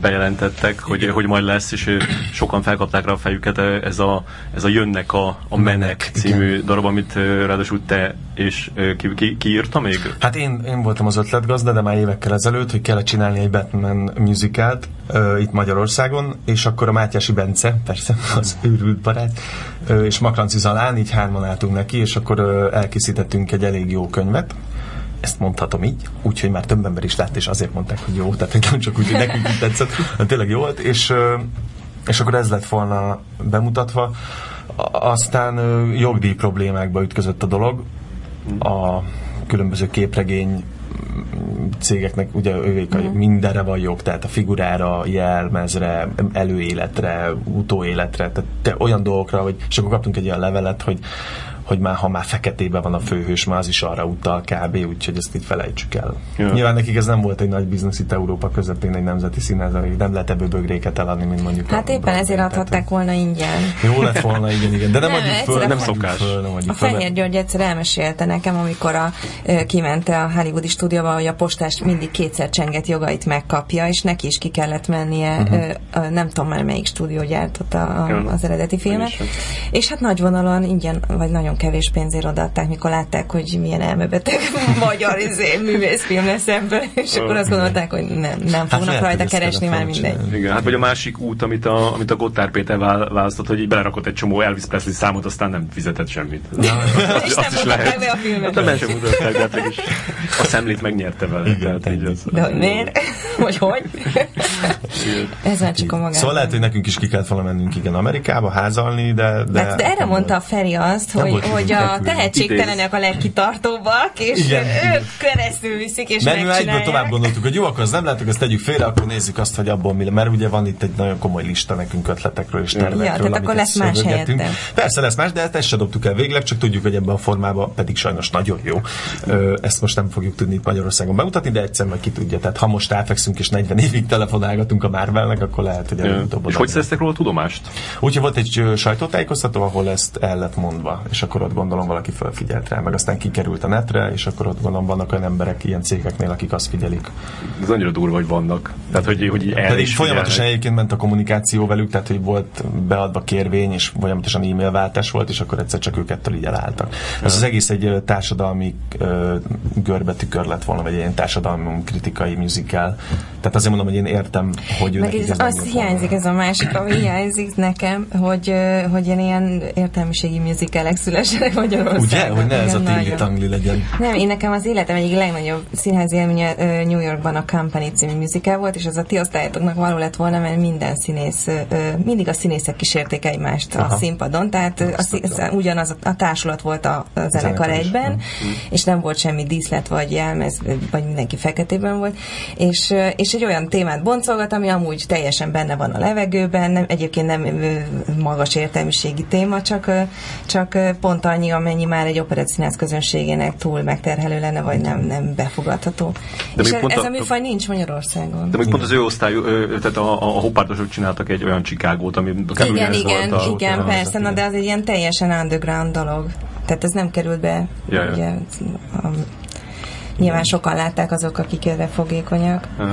bejelentettek, hogy, hogy majd lesz, és sokan felkapták rá a fejüket, ez a, ez a Jönnek a, a Menek című igen. darab, amit ráadásul te és ki, ki, ki írta még? Hát én, én voltam az ötletgazda, de már évekkel ezelőtt, hogy kellett csinálni egy Batman musicalt uh, itt Magyarországon, és akkor a Mátyási Bence, persze az őrült barát, uh, és Makranci Zalán, így hárman álltunk neki, és akkor uh, elkészítettünk egy elég jó könyvet, ezt mondhatom így, úgyhogy már több ember is lát, és azért mondták, hogy jó, tehát nem csak úgy, hogy nekünk így tetszett, hanem tényleg jó volt, és, és akkor ez lett volna bemutatva. Aztán jogdíj problémákba ütközött a dolog. A különböző képregény cégeknek ugye ővék a, mhm. mindenre van jog, tehát a figurára, jelmezre, előéletre, utóéletre, tehát te olyan dolgokra, hogy, és akkor kaptunk egy olyan levelet, hogy hogy már ha már feketében van a főhős, már az is arra utal kb. Úgyhogy ezt itt felejtsük el. Ja. Nyilván nekik ez nem volt egy nagy biznisz itt Európa közepén, egy nemzeti színház, nem lehet ebből bögréket eladni, mint mondjuk. Hát éppen ezért adhatták volna ingyen. Jó lett volna, igen, igen. De nem, nem adjuk föl, nem szokás. Föl, nem a Fehér György egyszer elmesélte nekem, amikor a, kiment a Hollywoodi stúdióba, hogy a postás mindig kétszer csenget jogait megkapja, és neki is ki kellett mennie, uh-huh. nem tudom már melyik stúdió gyártotta az eredeti filmet. És hát nagy vonalon ingyen, vagy nagyon kevés pénzért odaadták, mikor látták, hogy milyen elmebeteg magyar izé, művészfilm lesz ebből, és akkor azt gondolták, hogy nem, nem hát fognak hát rajta keresni már mindegy. Igen, hát vagy a másik út, amit a, amit a Gotthard Péter választott, hogy így belerakott egy csomó Elvis Presley számot, aztán nem fizetett semmit. Na, azt, azt is lehet. Be a filmet. Hát nem sem mutatták, de hát is a szemlét megnyerte vele. Igen, tehát így az, de miért? Vagy hogy? Ez már csak a magát. Szóval lehet, hogy nekünk is ki kellett volna mennünk igen Amerikába házalni, de... De, hát, de erre mondta a Feri azt, hogy, hogy a tehetségtelenek a legkitartóbbak, és Igen. ők keresztül viszik, és Mert egyből tovább gondoltuk, hogy jó, akkor azt nem látok, ezt tegyük félre, akkor nézzük azt, hogy abból mi Mert ugye van itt egy nagyon komoly lista nekünk ötletekről és tervekről. Ja, tehát akkor lesz más helyettem. Persze lesz más, de ezt, se dobtuk el végleg, csak tudjuk, hogy ebben a formában pedig sajnos nagyon jó. Ezt most nem fogjuk tudni itt Magyarországon bemutatni, de egyszer majd ki tudja. Tehát ha most elfekszünk és 40 évig telefonálgatunk a Marvelnek, akkor lehet, hogy előbb-utóbb. És hogy szereztek róla tudomást? Úgyhogy volt egy sajtótájékoztató, ahol ezt el lett mondva, és akkor ott gondolom valaki felfigyelt rá, meg aztán kikerült a netre, és akkor ott gondolom vannak olyan emberek ilyen cégeknél, akik azt figyelik. Ez annyira durva, hogy vannak. Tehát, hogy, hogy el Pedig folyamatosan egyébként ment a kommunikáció velük, tehát, hogy volt beadva kérvény, és folyamatosan e-mail váltás volt, és akkor egyszer csak ők ettől így elálltak. Ez az egész egy társadalmi görbetükör lett volna, vagy egy ilyen társadalmi kritikai musical. Tehát azért mondom, hogy én értem, hogy ő Meg ez, az hiányzik, ez a másik, ami hiányzik nekem, hogy, hogy ilyen értelmiségi musicalek szülessenek Magyarországon. Ugye? Hogy ne ez a tingli tangli legyen. Nem, én nekem az életem egyik legnagyobb színházi élménye New Yorkban a Company című musical volt, és az a ti osztályatoknak való lett volna, mert minden színész, mindig a színészek kísérték egymást Aha. a színpadon, tehát a, a, ugyanaz a, a társulat volt a, a zenekar egyben, és nem volt semmi díszlet vagy jelmez, vagy mindenki feketében volt, és, és egy olyan témát boncolgat, ami amúgy teljesen benne van a levegőben, nem, egyébként nem magas értelmiségi téma, csak, csak ö, pont annyi, amennyi már egy operettszínász közönségének túl megterhelő lenne, vagy nem, nem befogadható. De és pont ez a- a műfaj nincs Magyarországon. De még pont az ő osztályú, ö, tehát a, a hoppártosok csináltak egy olyan Csikágót, ami. Igen, igen, volt a, igen, az persze, a- na de az egy ilyen teljesen underground dolog. Tehát ez nem került be. Ja, ja. Ugye, a, nyilván sokan látták azok, akik erre fogékonyak. Uh,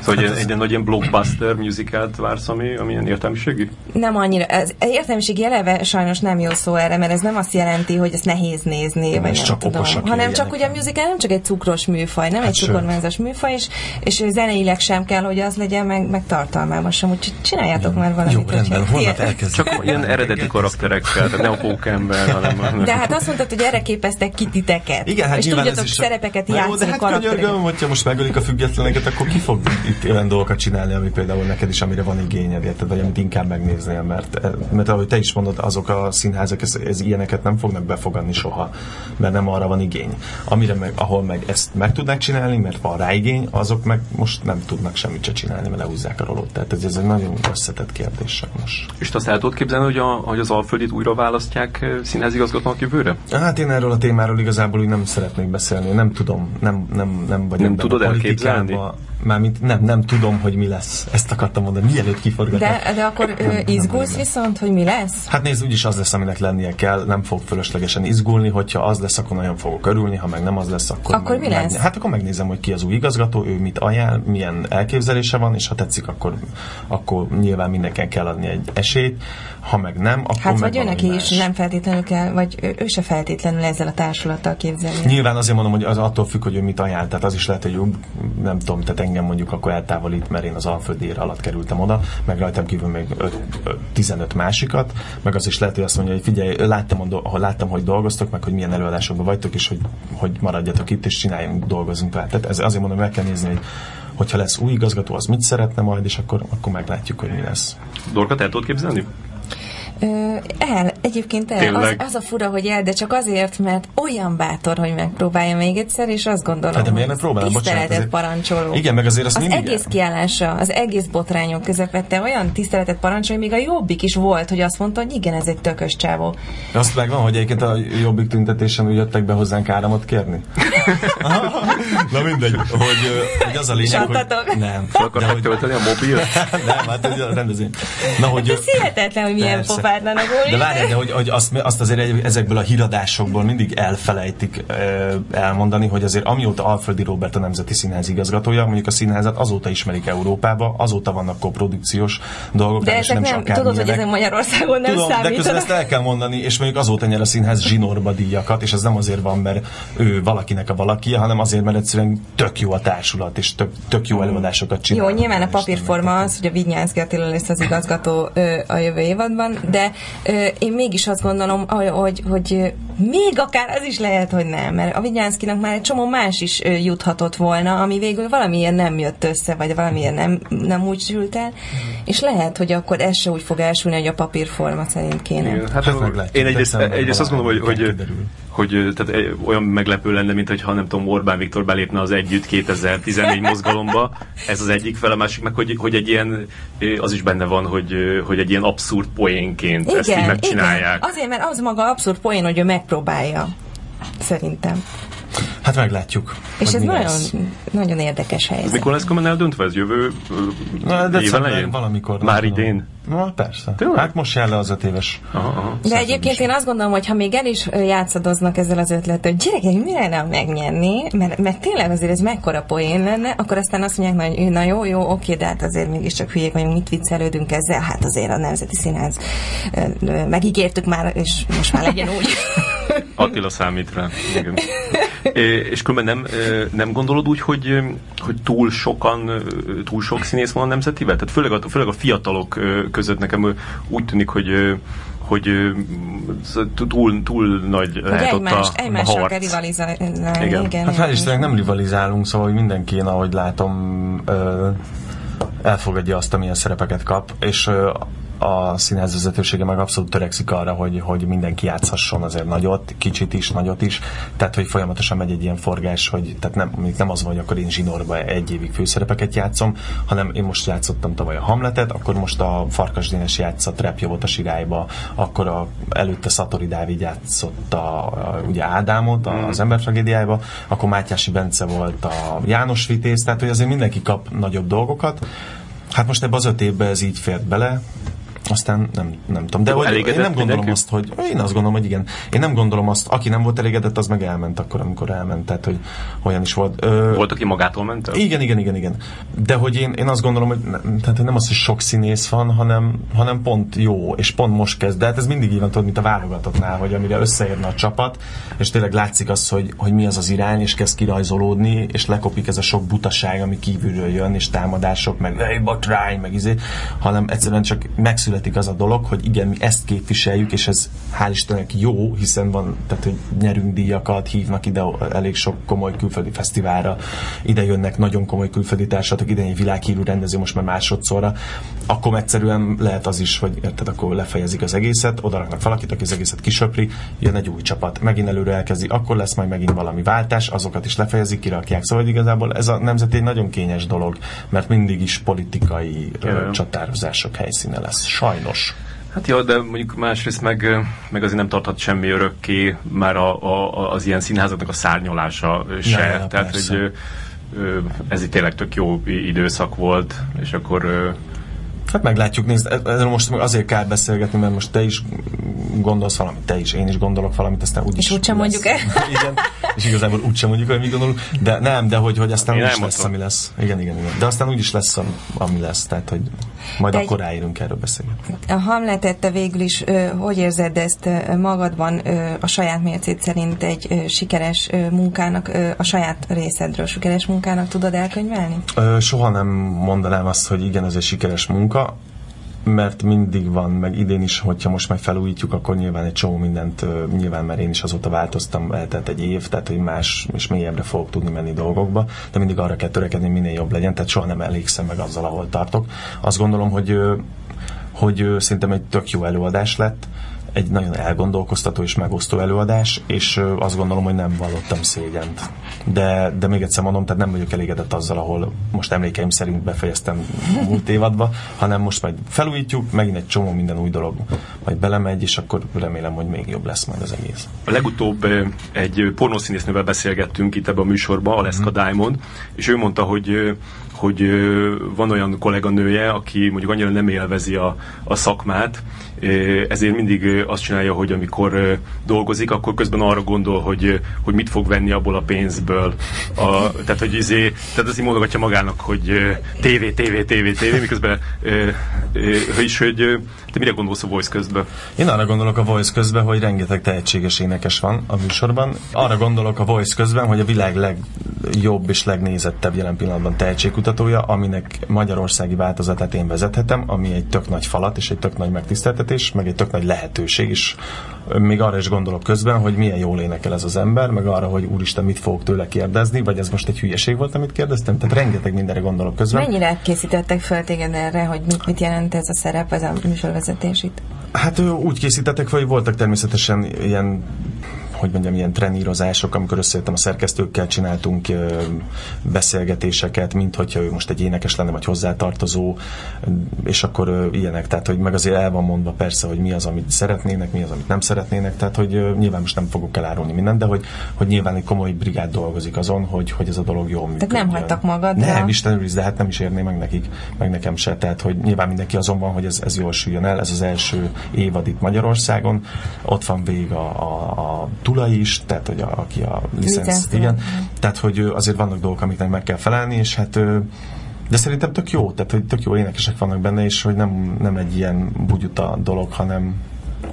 szóval egy, egy, egy nagy ilyen blockbuster musicalt vársz, ami, ami ilyen értelmiségű? Nem annyira, ez értelmiségi eleve sajnos nem jó szó erre, mert ez nem azt jelenti, hogy ezt nehéz nézni, vagy és nem csak tudom. okosak hanem csak ugye a musical nem csak egy cukros műfaj, nem Hát egy sőt. cukormányzas műfaj, és, és zeneileg sem kell, hogy az legyen, meg, meg tartalmában sem, úgyhogy csináljátok már valamit. Jó, rendben, holnap elkezdjük. Csak ilyen eredeti karakterekkel, tehát ne a pókember, hanem... De hát azt mondtad, hogy erre képeztek ki titeket. Igen, hát és tudjatok ez szerepeket jó, játszani, de hát könyörgöm, hogyha most megölik a függetleneket, akkor ki fog itt olyan dolgokat csinálni, ami például neked is, amire van igényed, érted, vagy amit inkább megnéznél, mert, mert ahogy te is mondod, azok a színházak, ez, ez ilyeneket nem fognak befogadni soha, mert nem arra van igény. Amire meg, ahol meg ezt meg tudnak csinálni, mert van rá igény, azok meg most nem tudnak semmit se csinálni, mert lehúzzák a rolót. Tehát ez, ez egy nagyon összetett kérdés sajnos. És te azt el tudod képzelni, hogy, a, hogy az Alföldit újra választják eh, színházigazgatónak jövőre? Hát én erről a témáról igazából úgy nem szeretnék beszélni. Nem tudom, nem, nem, nem vagyok Nem tudod elképzelni? Mármint nem, nem tudom, hogy mi lesz. Ezt akartam mondani, mielőtt kiforgatnak. De, de akkor ö, izgulsz viszont, hogy mi lesz? Hát nézd, úgyis az lesz, aminek lennie kell, nem fog fölöslegesen izgulni, hogyha az lesz, akkor nagyon fogok örülni, ha meg nem az lesz, akkor... Akkor meg, mi lesz? Meg, hát akkor megnézem, hogy ki az új igazgató, ő mit ajánl, milyen elképzelése van, és ha tetszik, akkor, akkor nyilván mindenkinek kell adni egy esélyt, ha meg nem, akkor Hát vagy ő neki is nem feltétlenül kell, vagy ő, ő se feltétlenül ezzel a társulattal képzelni. Nyilván azért mondom, hogy az attól függ, hogy ő mit ajánl. Tehát az is lehet, hogy nem tudom, tehát engem mondjuk akkor eltávolít, mert én az Alföldi ér alatt kerültem oda, meg rajtam kívül még öt, öt, 15 másikat, meg az is lehet, hogy azt mondja, hogy figyelj, láttam, ahol láttam, hogy dolgoztok, meg hogy milyen előadásokban vagytok, és hogy, hogy maradjatok itt, és csináljunk, dolgozunk tovább. Tehát ez, azért mondom, meg kell nézni, hogy hogyha lesz új igazgató, az mit szeretne majd, és akkor, akkor meglátjuk, hogy mi lesz. Dorkat el tudod képzelni? El, egyébként el. Az, Tényleg? az a fura, hogy el, de csak azért, mert olyan bátor, hogy megpróbálja még egyszer, és azt gondolom, Hát de miért hogy ne próbálom? Bocsánat, tiszteletet azért- parancsoló. Igen, meg azért azt az mindig egész el- kiállása, az egész botrányok közepette olyan tiszteletet parancsol, hogy még a jobbik is volt, hogy azt mondta, hogy igen, ez egy tökös csávó. Azt megvan, hogy egyébként a jobbik tüntetésen úgy jöttek be hozzánk áramot kérni? Na mindegy, hogy, hogy az a lényeg, Csattatok. hogy nem. Fel akarták tölteni a mobil? nem, hát ez a rendezvény. Na, hogy, Ez hihetetlen, hogy milyen Persze. pofátlanak de várj, de hogy, hogy azt, azt azért ezekből a híradásokból mindig elfelejtik elmondani, hogy azért amióta Alföldi Robert a Nemzeti Színház igazgatója, mondjuk a színházat azóta ismerik Európába, azóta vannak koprodukciós dolgok, De és nem, akár tudod, hogy ezek Magyarországon nem Tudom, de közben ezt el kell mondani, és mondjuk azóta nyer a színház zsinórba díjakat, és ez nem azért van, mert ő valakinek a valakia, hanem azért, mert egyszerűen tök jó a társulat, és tök, tök jó előadásokat csinál. Jó, nyilván a papírforma az, hogy a Vignyánszki Attila lesz az igazgató ö, a jövő évadban, de ö, én mégis azt gondolom, hogy, hogy, még akár az is lehet, hogy nem, mert a Vignyánszkinak már egy csomó más is ö, juthatott volna, ami végül valamiért nem jött össze, vagy valamiért nem, nem úgy sült el, és lehet, hogy akkor ez se úgy fog elsülni, hogy a papírforma szerint kéne. Igen, Hát hát meglátjuk, én egyrészt, egyrészt azt gondolom, hogy, hogy. Hogy, tehát eh, olyan meglepő lenne, mint hogyha nem tudom, Orbán Viktor belépne az Együtt 2014 mozgalomba. Ez az egyik fel, a másik meg, hogy, hogy egy ilyen, az is benne van, hogy, hogy egy ilyen abszurd poénként ezt így megcsinálják. igen. Azért, mert az maga abszurd poén, hogy ő megpróbálja. Szerintem. Hát meglátjuk. És ez nagyon, lesz. nagyon érdekes helyzet. Mikor lesz komolyan eldöntve? Ez jövő Na, december elején? valamikor. Már tudom. idén? Na, persze. Tényleg? Hát most jár le az öt éves. Aha, aha. De egyébként én azt gondolom, hogy ha még el is játszadoznak ezzel az ötlettel, hogy gyerekek, mi lenne, megnyerni, mert, mert tényleg azért ez mekkora poén lenne, akkor aztán azt mondják, hogy na jó, jó, oké, de hát azért mégiscsak hülyék vagyunk, mit viccelődünk ezzel, hát azért a Nemzeti Színház megígértük már, és most már legyen úgy. Attila számít rá. Igen. É, és különben nem, nem gondolod úgy, hogy, hogy túl sokan, túl sok színész van a nemzetivel? Tehát főleg a, főleg a fiatalok között nekem úgy tűnik, hogy hogy túl, túl nagy Hogy lehet ott a, egymást, a egymással kell harc. rivalizálni. Igen. Igen. igen, Hát hál' igen. Istennek nem rivalizálunk, szóval hogy mindenki, én, ahogy látom, ö, elfogadja azt, amilyen szerepeket kap, és ö, a színház vezetősége meg abszolút törekszik arra, hogy, hogy mindenki játszhasson azért nagyot, kicsit is, nagyot is. Tehát, hogy folyamatosan megy egy ilyen forgás, hogy tehát nem, nem az van, hogy akkor én zsinórba egy évig főszerepeket játszom, hanem én most játszottam tavaly a Hamletet, akkor most a Farkas Dénes játszott Repjovot a Sirályba, akkor a, előtte Szatori Dávid játszott a, ugye Ádámot az ember tragédiájába, akkor Mátyási Bence volt a János Vitéz, tehát hogy azért mindenki kap nagyobb dolgokat. Hát most ebbe az öt évbe ez így fért bele, aztán nem, nem tudom. De hogy, én nem gondolom mindenki? azt, hogy én azt gondolom, hogy igen. Én nem gondolom azt, aki nem volt elégedett, az meg elment akkor, amikor elment. Tehát, hogy olyan is volt. Ö, volt, aki magától ment? El? Igen, igen, igen, igen. De hogy én, én azt gondolom, hogy nem, tehát nem az, hogy sok színész van, hanem, hanem pont jó, és pont most kezd. De hát ez mindig így van, tudod, mint a válogatottnál, hogy amire összeérne a csapat, és tényleg látszik az, hogy, hogy mi az az irány, és kezd kirajzolódni, és lekopik ez a sok butaság, ami kívülről jön, és támadások, meg hey, botrány, meg izé, hanem egyszerűen csak megszületik születik az a dolog, hogy igen, mi ezt képviseljük, és ez hál' Istennek jó, hiszen van, tehát hogy nyerünk díjakat, hívnak ide elég sok komoly külföldi fesztiválra, ide jönnek nagyon komoly külföldi társadalmak, ide egy világhírű rendező most már másodszorra, akkor egyszerűen lehet az is, hogy érted, akkor lefejezik az egészet, oda raknak valakit, aki az egészet kisöpri, jön egy új csapat, megint előre elkezdi, akkor lesz majd megint valami váltás, azokat is lefejezik, kirakják. Szóval igazából ez a nemzeti egy nagyon kényes dolog, mert mindig is politikai ö, csatározások helyszíne lesz. Sajnos. Hát jó, de mondjuk másrészt meg, meg azért nem tarthat semmi örökké már a, a, az ilyen színházaknak a szárnyalása se. Ja, ja, Tehát, persze. hogy ez itt tényleg tök jó időszak volt, és akkor Hát meglátjuk, nézd, erről most azért kell beszélgetni, mert most te is gondolsz valamit, te is, én is gondolok valamit, aztán úgyis És úgysem mondjuk el. Igen, és igazából úgysem mondjuk, hogy mi gondolunk, de nem, de hogy, hogy aztán úgyis lesz, ami lesz. Igen, igen, igen. De aztán úgyis lesz, ami lesz, tehát hogy majd Egy, akkor ráírunk erről beszélni. A Hamletet te végül is, hogy érzed ezt magadban a saját mércét szerint egy sikeres munkának, a saját részedről sikeres munkának tudod elkönyvelni? Soha nem mondanám azt, hogy igen, ez egy sikeres munka, mert mindig van, meg idén is, hogyha most meg felújítjuk, akkor nyilván egy csomó mindent, nyilván mert én is azóta változtam, eltelt egy év, tehát hogy más és mélyebbre fogok tudni menni dolgokba, de mindig arra kell törekedni, minél jobb legyen, tehát soha nem elégszem meg azzal, ahol tartok. Azt gondolom, hogy hogy szerintem egy tök jó előadás lett, egy nagyon elgondolkoztató és megosztó előadás, és azt gondolom, hogy nem vallottam szégyent. De, de még egyszer mondom, tehát nem vagyok elégedett azzal, ahol most emlékeim szerint befejeztem múlt évadba, hanem most majd felújítjuk, megint egy csomó minden új dolog majd belemegy, és akkor remélem, hogy még jobb lesz majd az egész. A legutóbb egy pornószínésznővel beszélgettünk itt ebben a műsorban, Aleska mm. Diamond, és ő mondta, hogy hogy van olyan kolléganője, aki mondjuk annyira nem élvezi a, a szakmát, ezért mindig azt csinálja, hogy amikor dolgozik, akkor közben arra gondol, hogy, hogy mit fog venni abból a pénzből. A, tehát, hogy izé, tehát azért mondogatja magának, hogy tévé, tévé, tévé, tévé, miközben és hogy te mire gondolsz a Voice közben? Én arra gondolok a Voice közben, hogy rengeteg tehetséges énekes van a műsorban. Arra gondolok a Voice közben, hogy a világ legjobb és legnézettebb jelen pillanatban tehetségkutatója, aminek magyarországi változatát én vezethetem, ami egy tök nagy falat és egy tök nagy megtiszteltetés, meg egy tök nagy lehetőség, és még arra is gondolok közben, hogy milyen jól énekel ez az ember, meg arra, hogy úristen, mit fogok tőle kérdezni, vagy ez most egy hülyeség volt, amit kérdeztem, tehát rengeteg mindenre gondolok közben. Mennyire készítettek fel téged erre, hogy mit, mit jelent ez a szerep, ez a műsorvezetés itt? Hát úgy készítettek fel, hogy voltak természetesen ilyen hogy mondjam, ilyen trenírozások, amikor összejöttem a szerkesztőkkel, csináltunk beszélgetéseket, mint hogyha ő most egy énekes lenne, vagy hozzátartozó, és akkor ilyenek, tehát hogy meg azért el van mondva persze, hogy mi az, amit szeretnének, mi az, amit nem szeretnének, tehát hogy nyilván most nem fogok elárulni mindent, de hogy, hogy nyilván egy komoly brigád dolgozik azon, hogy, hogy ez a dolog jól működjön. Tehát nem hagytak magadra? Nem, Isten őriz, de hát nem is érné meg nekik, meg nekem se, tehát hogy nyilván mindenki azon van, hogy ez, ez jól süljön el, ez az első évad itt Magyarországon, ott van vég a, a, a Tula is, tehát hogy a, aki a licensz, igen. Tehát, hogy azért vannak dolgok, amiknek meg kell felelni, és hát de szerintem tök jó, tehát hogy tök jó énekesek vannak benne, és hogy nem, nem egy ilyen bugyuta dolog, hanem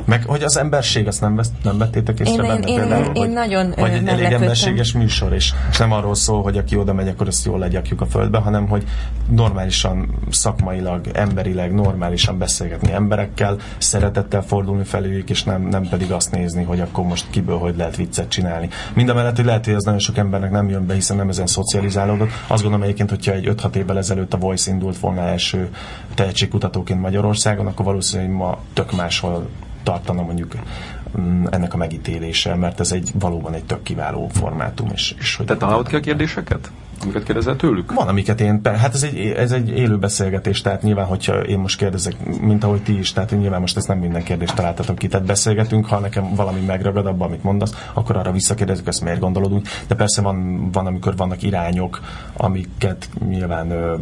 Meg hogy az emberség, azt nem, vesz, nem vettétek észre Én- benne én- például, én- én hogy, nagyon, Vagy ö, egy elég emberséges műsor, és, és nem arról szól, hogy aki oda megy, akkor ezt jól legyakjuk a földbe, hanem hogy normálisan, szakmailag, emberileg, normálisan beszélgetni emberekkel, szeretettel fordulni feléjük, és nem, nem pedig azt nézni, hogy akkor most kiből hogy lehet viccet csinálni. Mind a mellett, hogy lehet, hogy ez nagyon sok embernek nem jön be, hiszen nem ezen szocializálódott. Azt gondolom egyébként, hogyha egy 5-6 évvel ezelőtt a Voice indult volna első tehetségkutatóként Magyarországon, akkor valószínűleg ma tök máshol tartana mondjuk mm, ennek a megítélése, mert ez egy valóban egy tök kiváló formátum. És, és hogy Te találod ki a kérdéseket? Amiket kérdezel tőlük? van, amiket én, hát ez egy, ez egy élő beszélgetés, tehát nyilván, hogyha én most kérdezek, mint ahogy ti is, tehát nyilván most ezt nem minden kérdést találtatok ki, tehát beszélgetünk, ha nekem valami megragad abban, amit mondasz, akkor arra visszakérdezek, ezt miért gondolod úgy, de persze van, van amikor vannak irányok, amiket nyilván ö,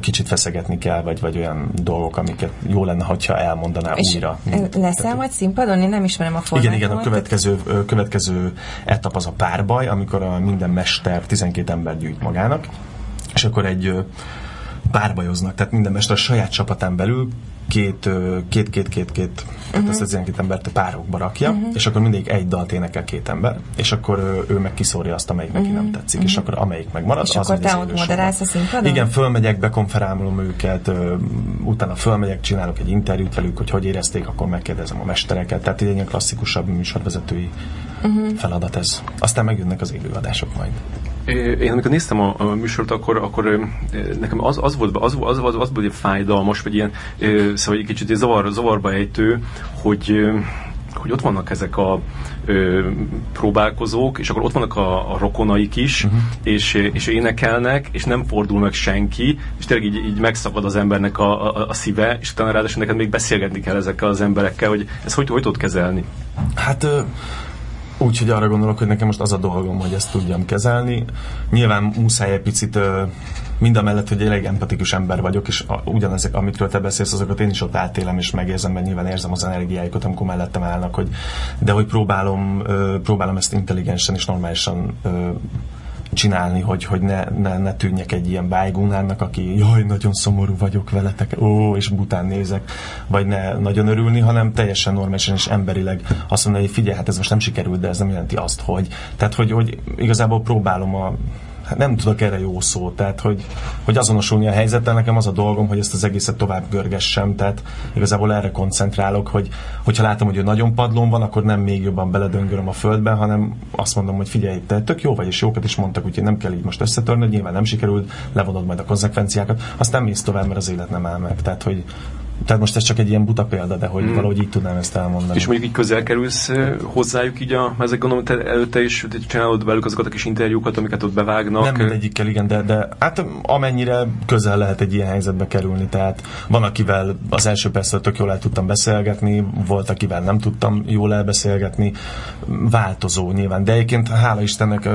kicsit feszegetni kell, vagy, vagy olyan dolgok, amiket jó lenne, hogyha elmondaná És újra. leszel majd színpadon? Én nem ismerem a formátumot. Igen, igen, a következő, következő etap az a párbaj, amikor a minden mester 12 ember gyűjt magának, és akkor egy párbajoznak, tehát minden mester a saját csapatán belül két, két, két, két, két, Mhm. uh-huh. ezt az 12 embert párokba rakja, uh-huh. és akkor mindig egy dalt énekel két ember, és akkor ő meg kiszórja azt, amelyik neki nem tetszik, és akkor amelyik megmarad, Mhm. És az akkor te ott moderálsz a színpadon? Igen, fölmegyek, bekonferálom őket, utána fölmegyek, csinálok egy interjút velük, hogy hogy érezték, akkor megkérdezem a mestereket, tehát egy ilyen klasszikusabb műsorvezetői Mhm. Uh-huh. feladat ez. Aztán megjönnek az élőadások majd. Én amikor néztem a, a műsort, akkor, akkor nekem az, az volt, az, az, az, az volt egy fájdalmas, vagy ilyen, szóval egy kicsit egy zavar, zavarba ejtő, hogy, hogy ott vannak ezek a ö, próbálkozók, és akkor ott vannak a, a rokonaik is, uh-huh. és, és énekelnek, és nem fordul meg senki, és tényleg így, így megszakad az embernek a, a, a szíve, és utána ráadásul neked még beszélgetni kell ezekkel az emberekkel, hogy ezt hogy, hogy tudod kezelni? Hát ö, úgy, hogy arra gondolok, hogy nekem most az a dolgom, hogy ezt tudjam kezelni. Nyilván muszáj egy picit mind a mellett, hogy elég empatikus ember vagyok, és a, ugyanezek, amikről te beszélsz, azokat én is ott átélem és megérzem, mert nyilván érzem az energiáikat, amikor mellettem állnak, hogy, de hogy próbálom, próbálom ezt intelligensen és normálisan csinálni, hogy, hogy ne, ne, ne tűnjek egy ilyen bájgónának, aki jaj, nagyon szomorú vagyok veletek, ó, és bután nézek, vagy ne nagyon örülni, hanem teljesen normálisan és emberileg azt mondani, hogy figyelj, hát ez most nem sikerült, de ez nem jelenti azt, hogy. Tehát, hogy, hogy igazából próbálom a hát nem tudok erre jó szót, tehát hogy, hogy azonosulni a helyzettel, nekem az a dolgom, hogy ezt az egészet tovább görgessem, tehát igazából erre koncentrálok, hogy hogyha látom, hogy ő nagyon padlón van, akkor nem még jobban beledöngölöm a földbe, hanem azt mondom, hogy figyelj, te tök jó vagy, és jókat is mondtak, úgyhogy nem kell így most összetörnöd, nyilván nem sikerült, levonod majd a konzekvenciákat, aztán mész tovább, mert az élet nem áll meg. Tehát, hogy tehát most ez csak egy ilyen buta példa, de hogy hmm. valahogy így tudnám ezt elmondani. És mondjuk így közel kerülsz hozzájuk így a, ezek gondolom, te előtte is csinálod velük azokat a kis interjúkat, amiket ott bevágnak. Nem mindegyikkel, igen, de, de hát amennyire közel lehet egy ilyen helyzetbe kerülni, tehát van, akivel az első perctől tök jól el tudtam beszélgetni, volt, akivel nem tudtam jól elbeszélgetni, változó nyilván, de egyébként hála Istennek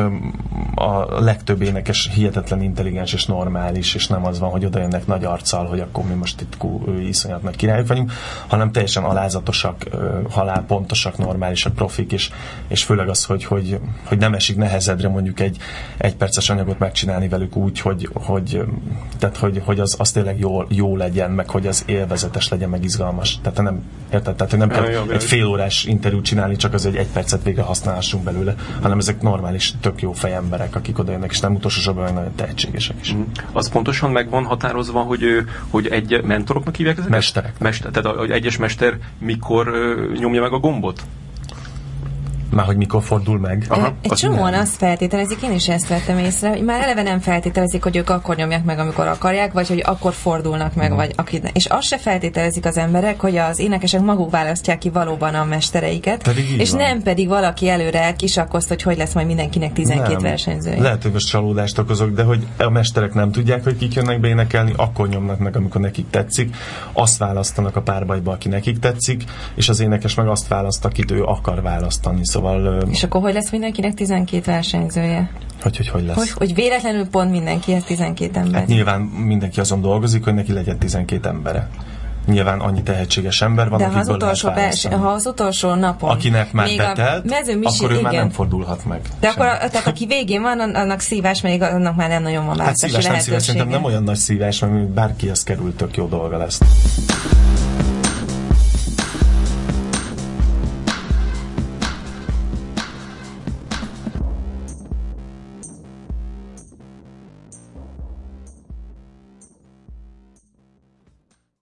a legtöbb énekes hihetetlen intelligens és normális, és nem az van, hogy oda jönnek nagy arccal, hogy akkor mi most itt kú, iszonyat nagy királyok vagyunk, hanem teljesen alázatosak, halálpontosak, normálisak, profik, és, és főleg az, hogy, hogy, hogy nem esik nehezedre mondjuk egy egy perces anyagot megcsinálni velük úgy, hogy, hogy, tehát, hogy, hogy az, az tényleg jó, jó legyen, meg hogy az élvezetes legyen, meg izgalmas. Tehát nem, érted? Tehát, hogy nem kell jó, egy fél órás interjút csinálni, csak az, hogy egy percet végre használhassunk belőle, hanem ezek normális, tök jó fejemberek, akik oda jönnek, és nem utolsó sorban nagyon tehetségesek is. Mhm. Az pontosan meg van határozva, hogy, hogy egy mentoroknak hívják ezeket? Mesterek. Mester, tehát egyes mester mikor nyomja meg a gombot? Már hogy mikor fordul meg. Aha, Egy azt csomóan nem. azt feltételezik, én is ezt vettem észre, hogy már eleve nem feltételezik, hogy ők akkor nyomják meg, amikor akarják, vagy hogy akkor fordulnak meg, vagy akit, és azt se feltételezik az emberek, hogy az énekesek maguk választják ki valóban a mestereiket, és van. nem pedig valaki előre kisakoszt, hogy hogy lesz majd mindenkinek 12 Nem. versenyzője. Lehet, hogy most csalódást okozok, de hogy a mesterek nem tudják, hogy kik jönnek be énekelni, akkor nyomnak meg, amikor nekik tetszik. Azt választanak a párbajba, aki nekik tetszik, és az énekes meg azt választ, akit ő akar választani. Szóval, ö, És akkor hogy lesz mindenkinek 12 versenyzője? hogy hogy, hogy lesz. Hogy, hogy véletlenül pont mindenkihez 12 ember. Hát nyilván mindenki azon dolgozik, hogy neki legyen 12 embere. Nyilván annyi tehetséges ember van, De ha az, utolsó választani. ha az utolsó napon Akinek már még betelt, akkor ő igen. már nem fordulhat meg. De sem. akkor, a- tehát aki végén van, an- annak szívás, még annak már nem nagyon van Hát választási szívás, nem szívás, szerintem nem olyan nagy szívás, mert bárki ezt kerül, tök jó dolga lesz.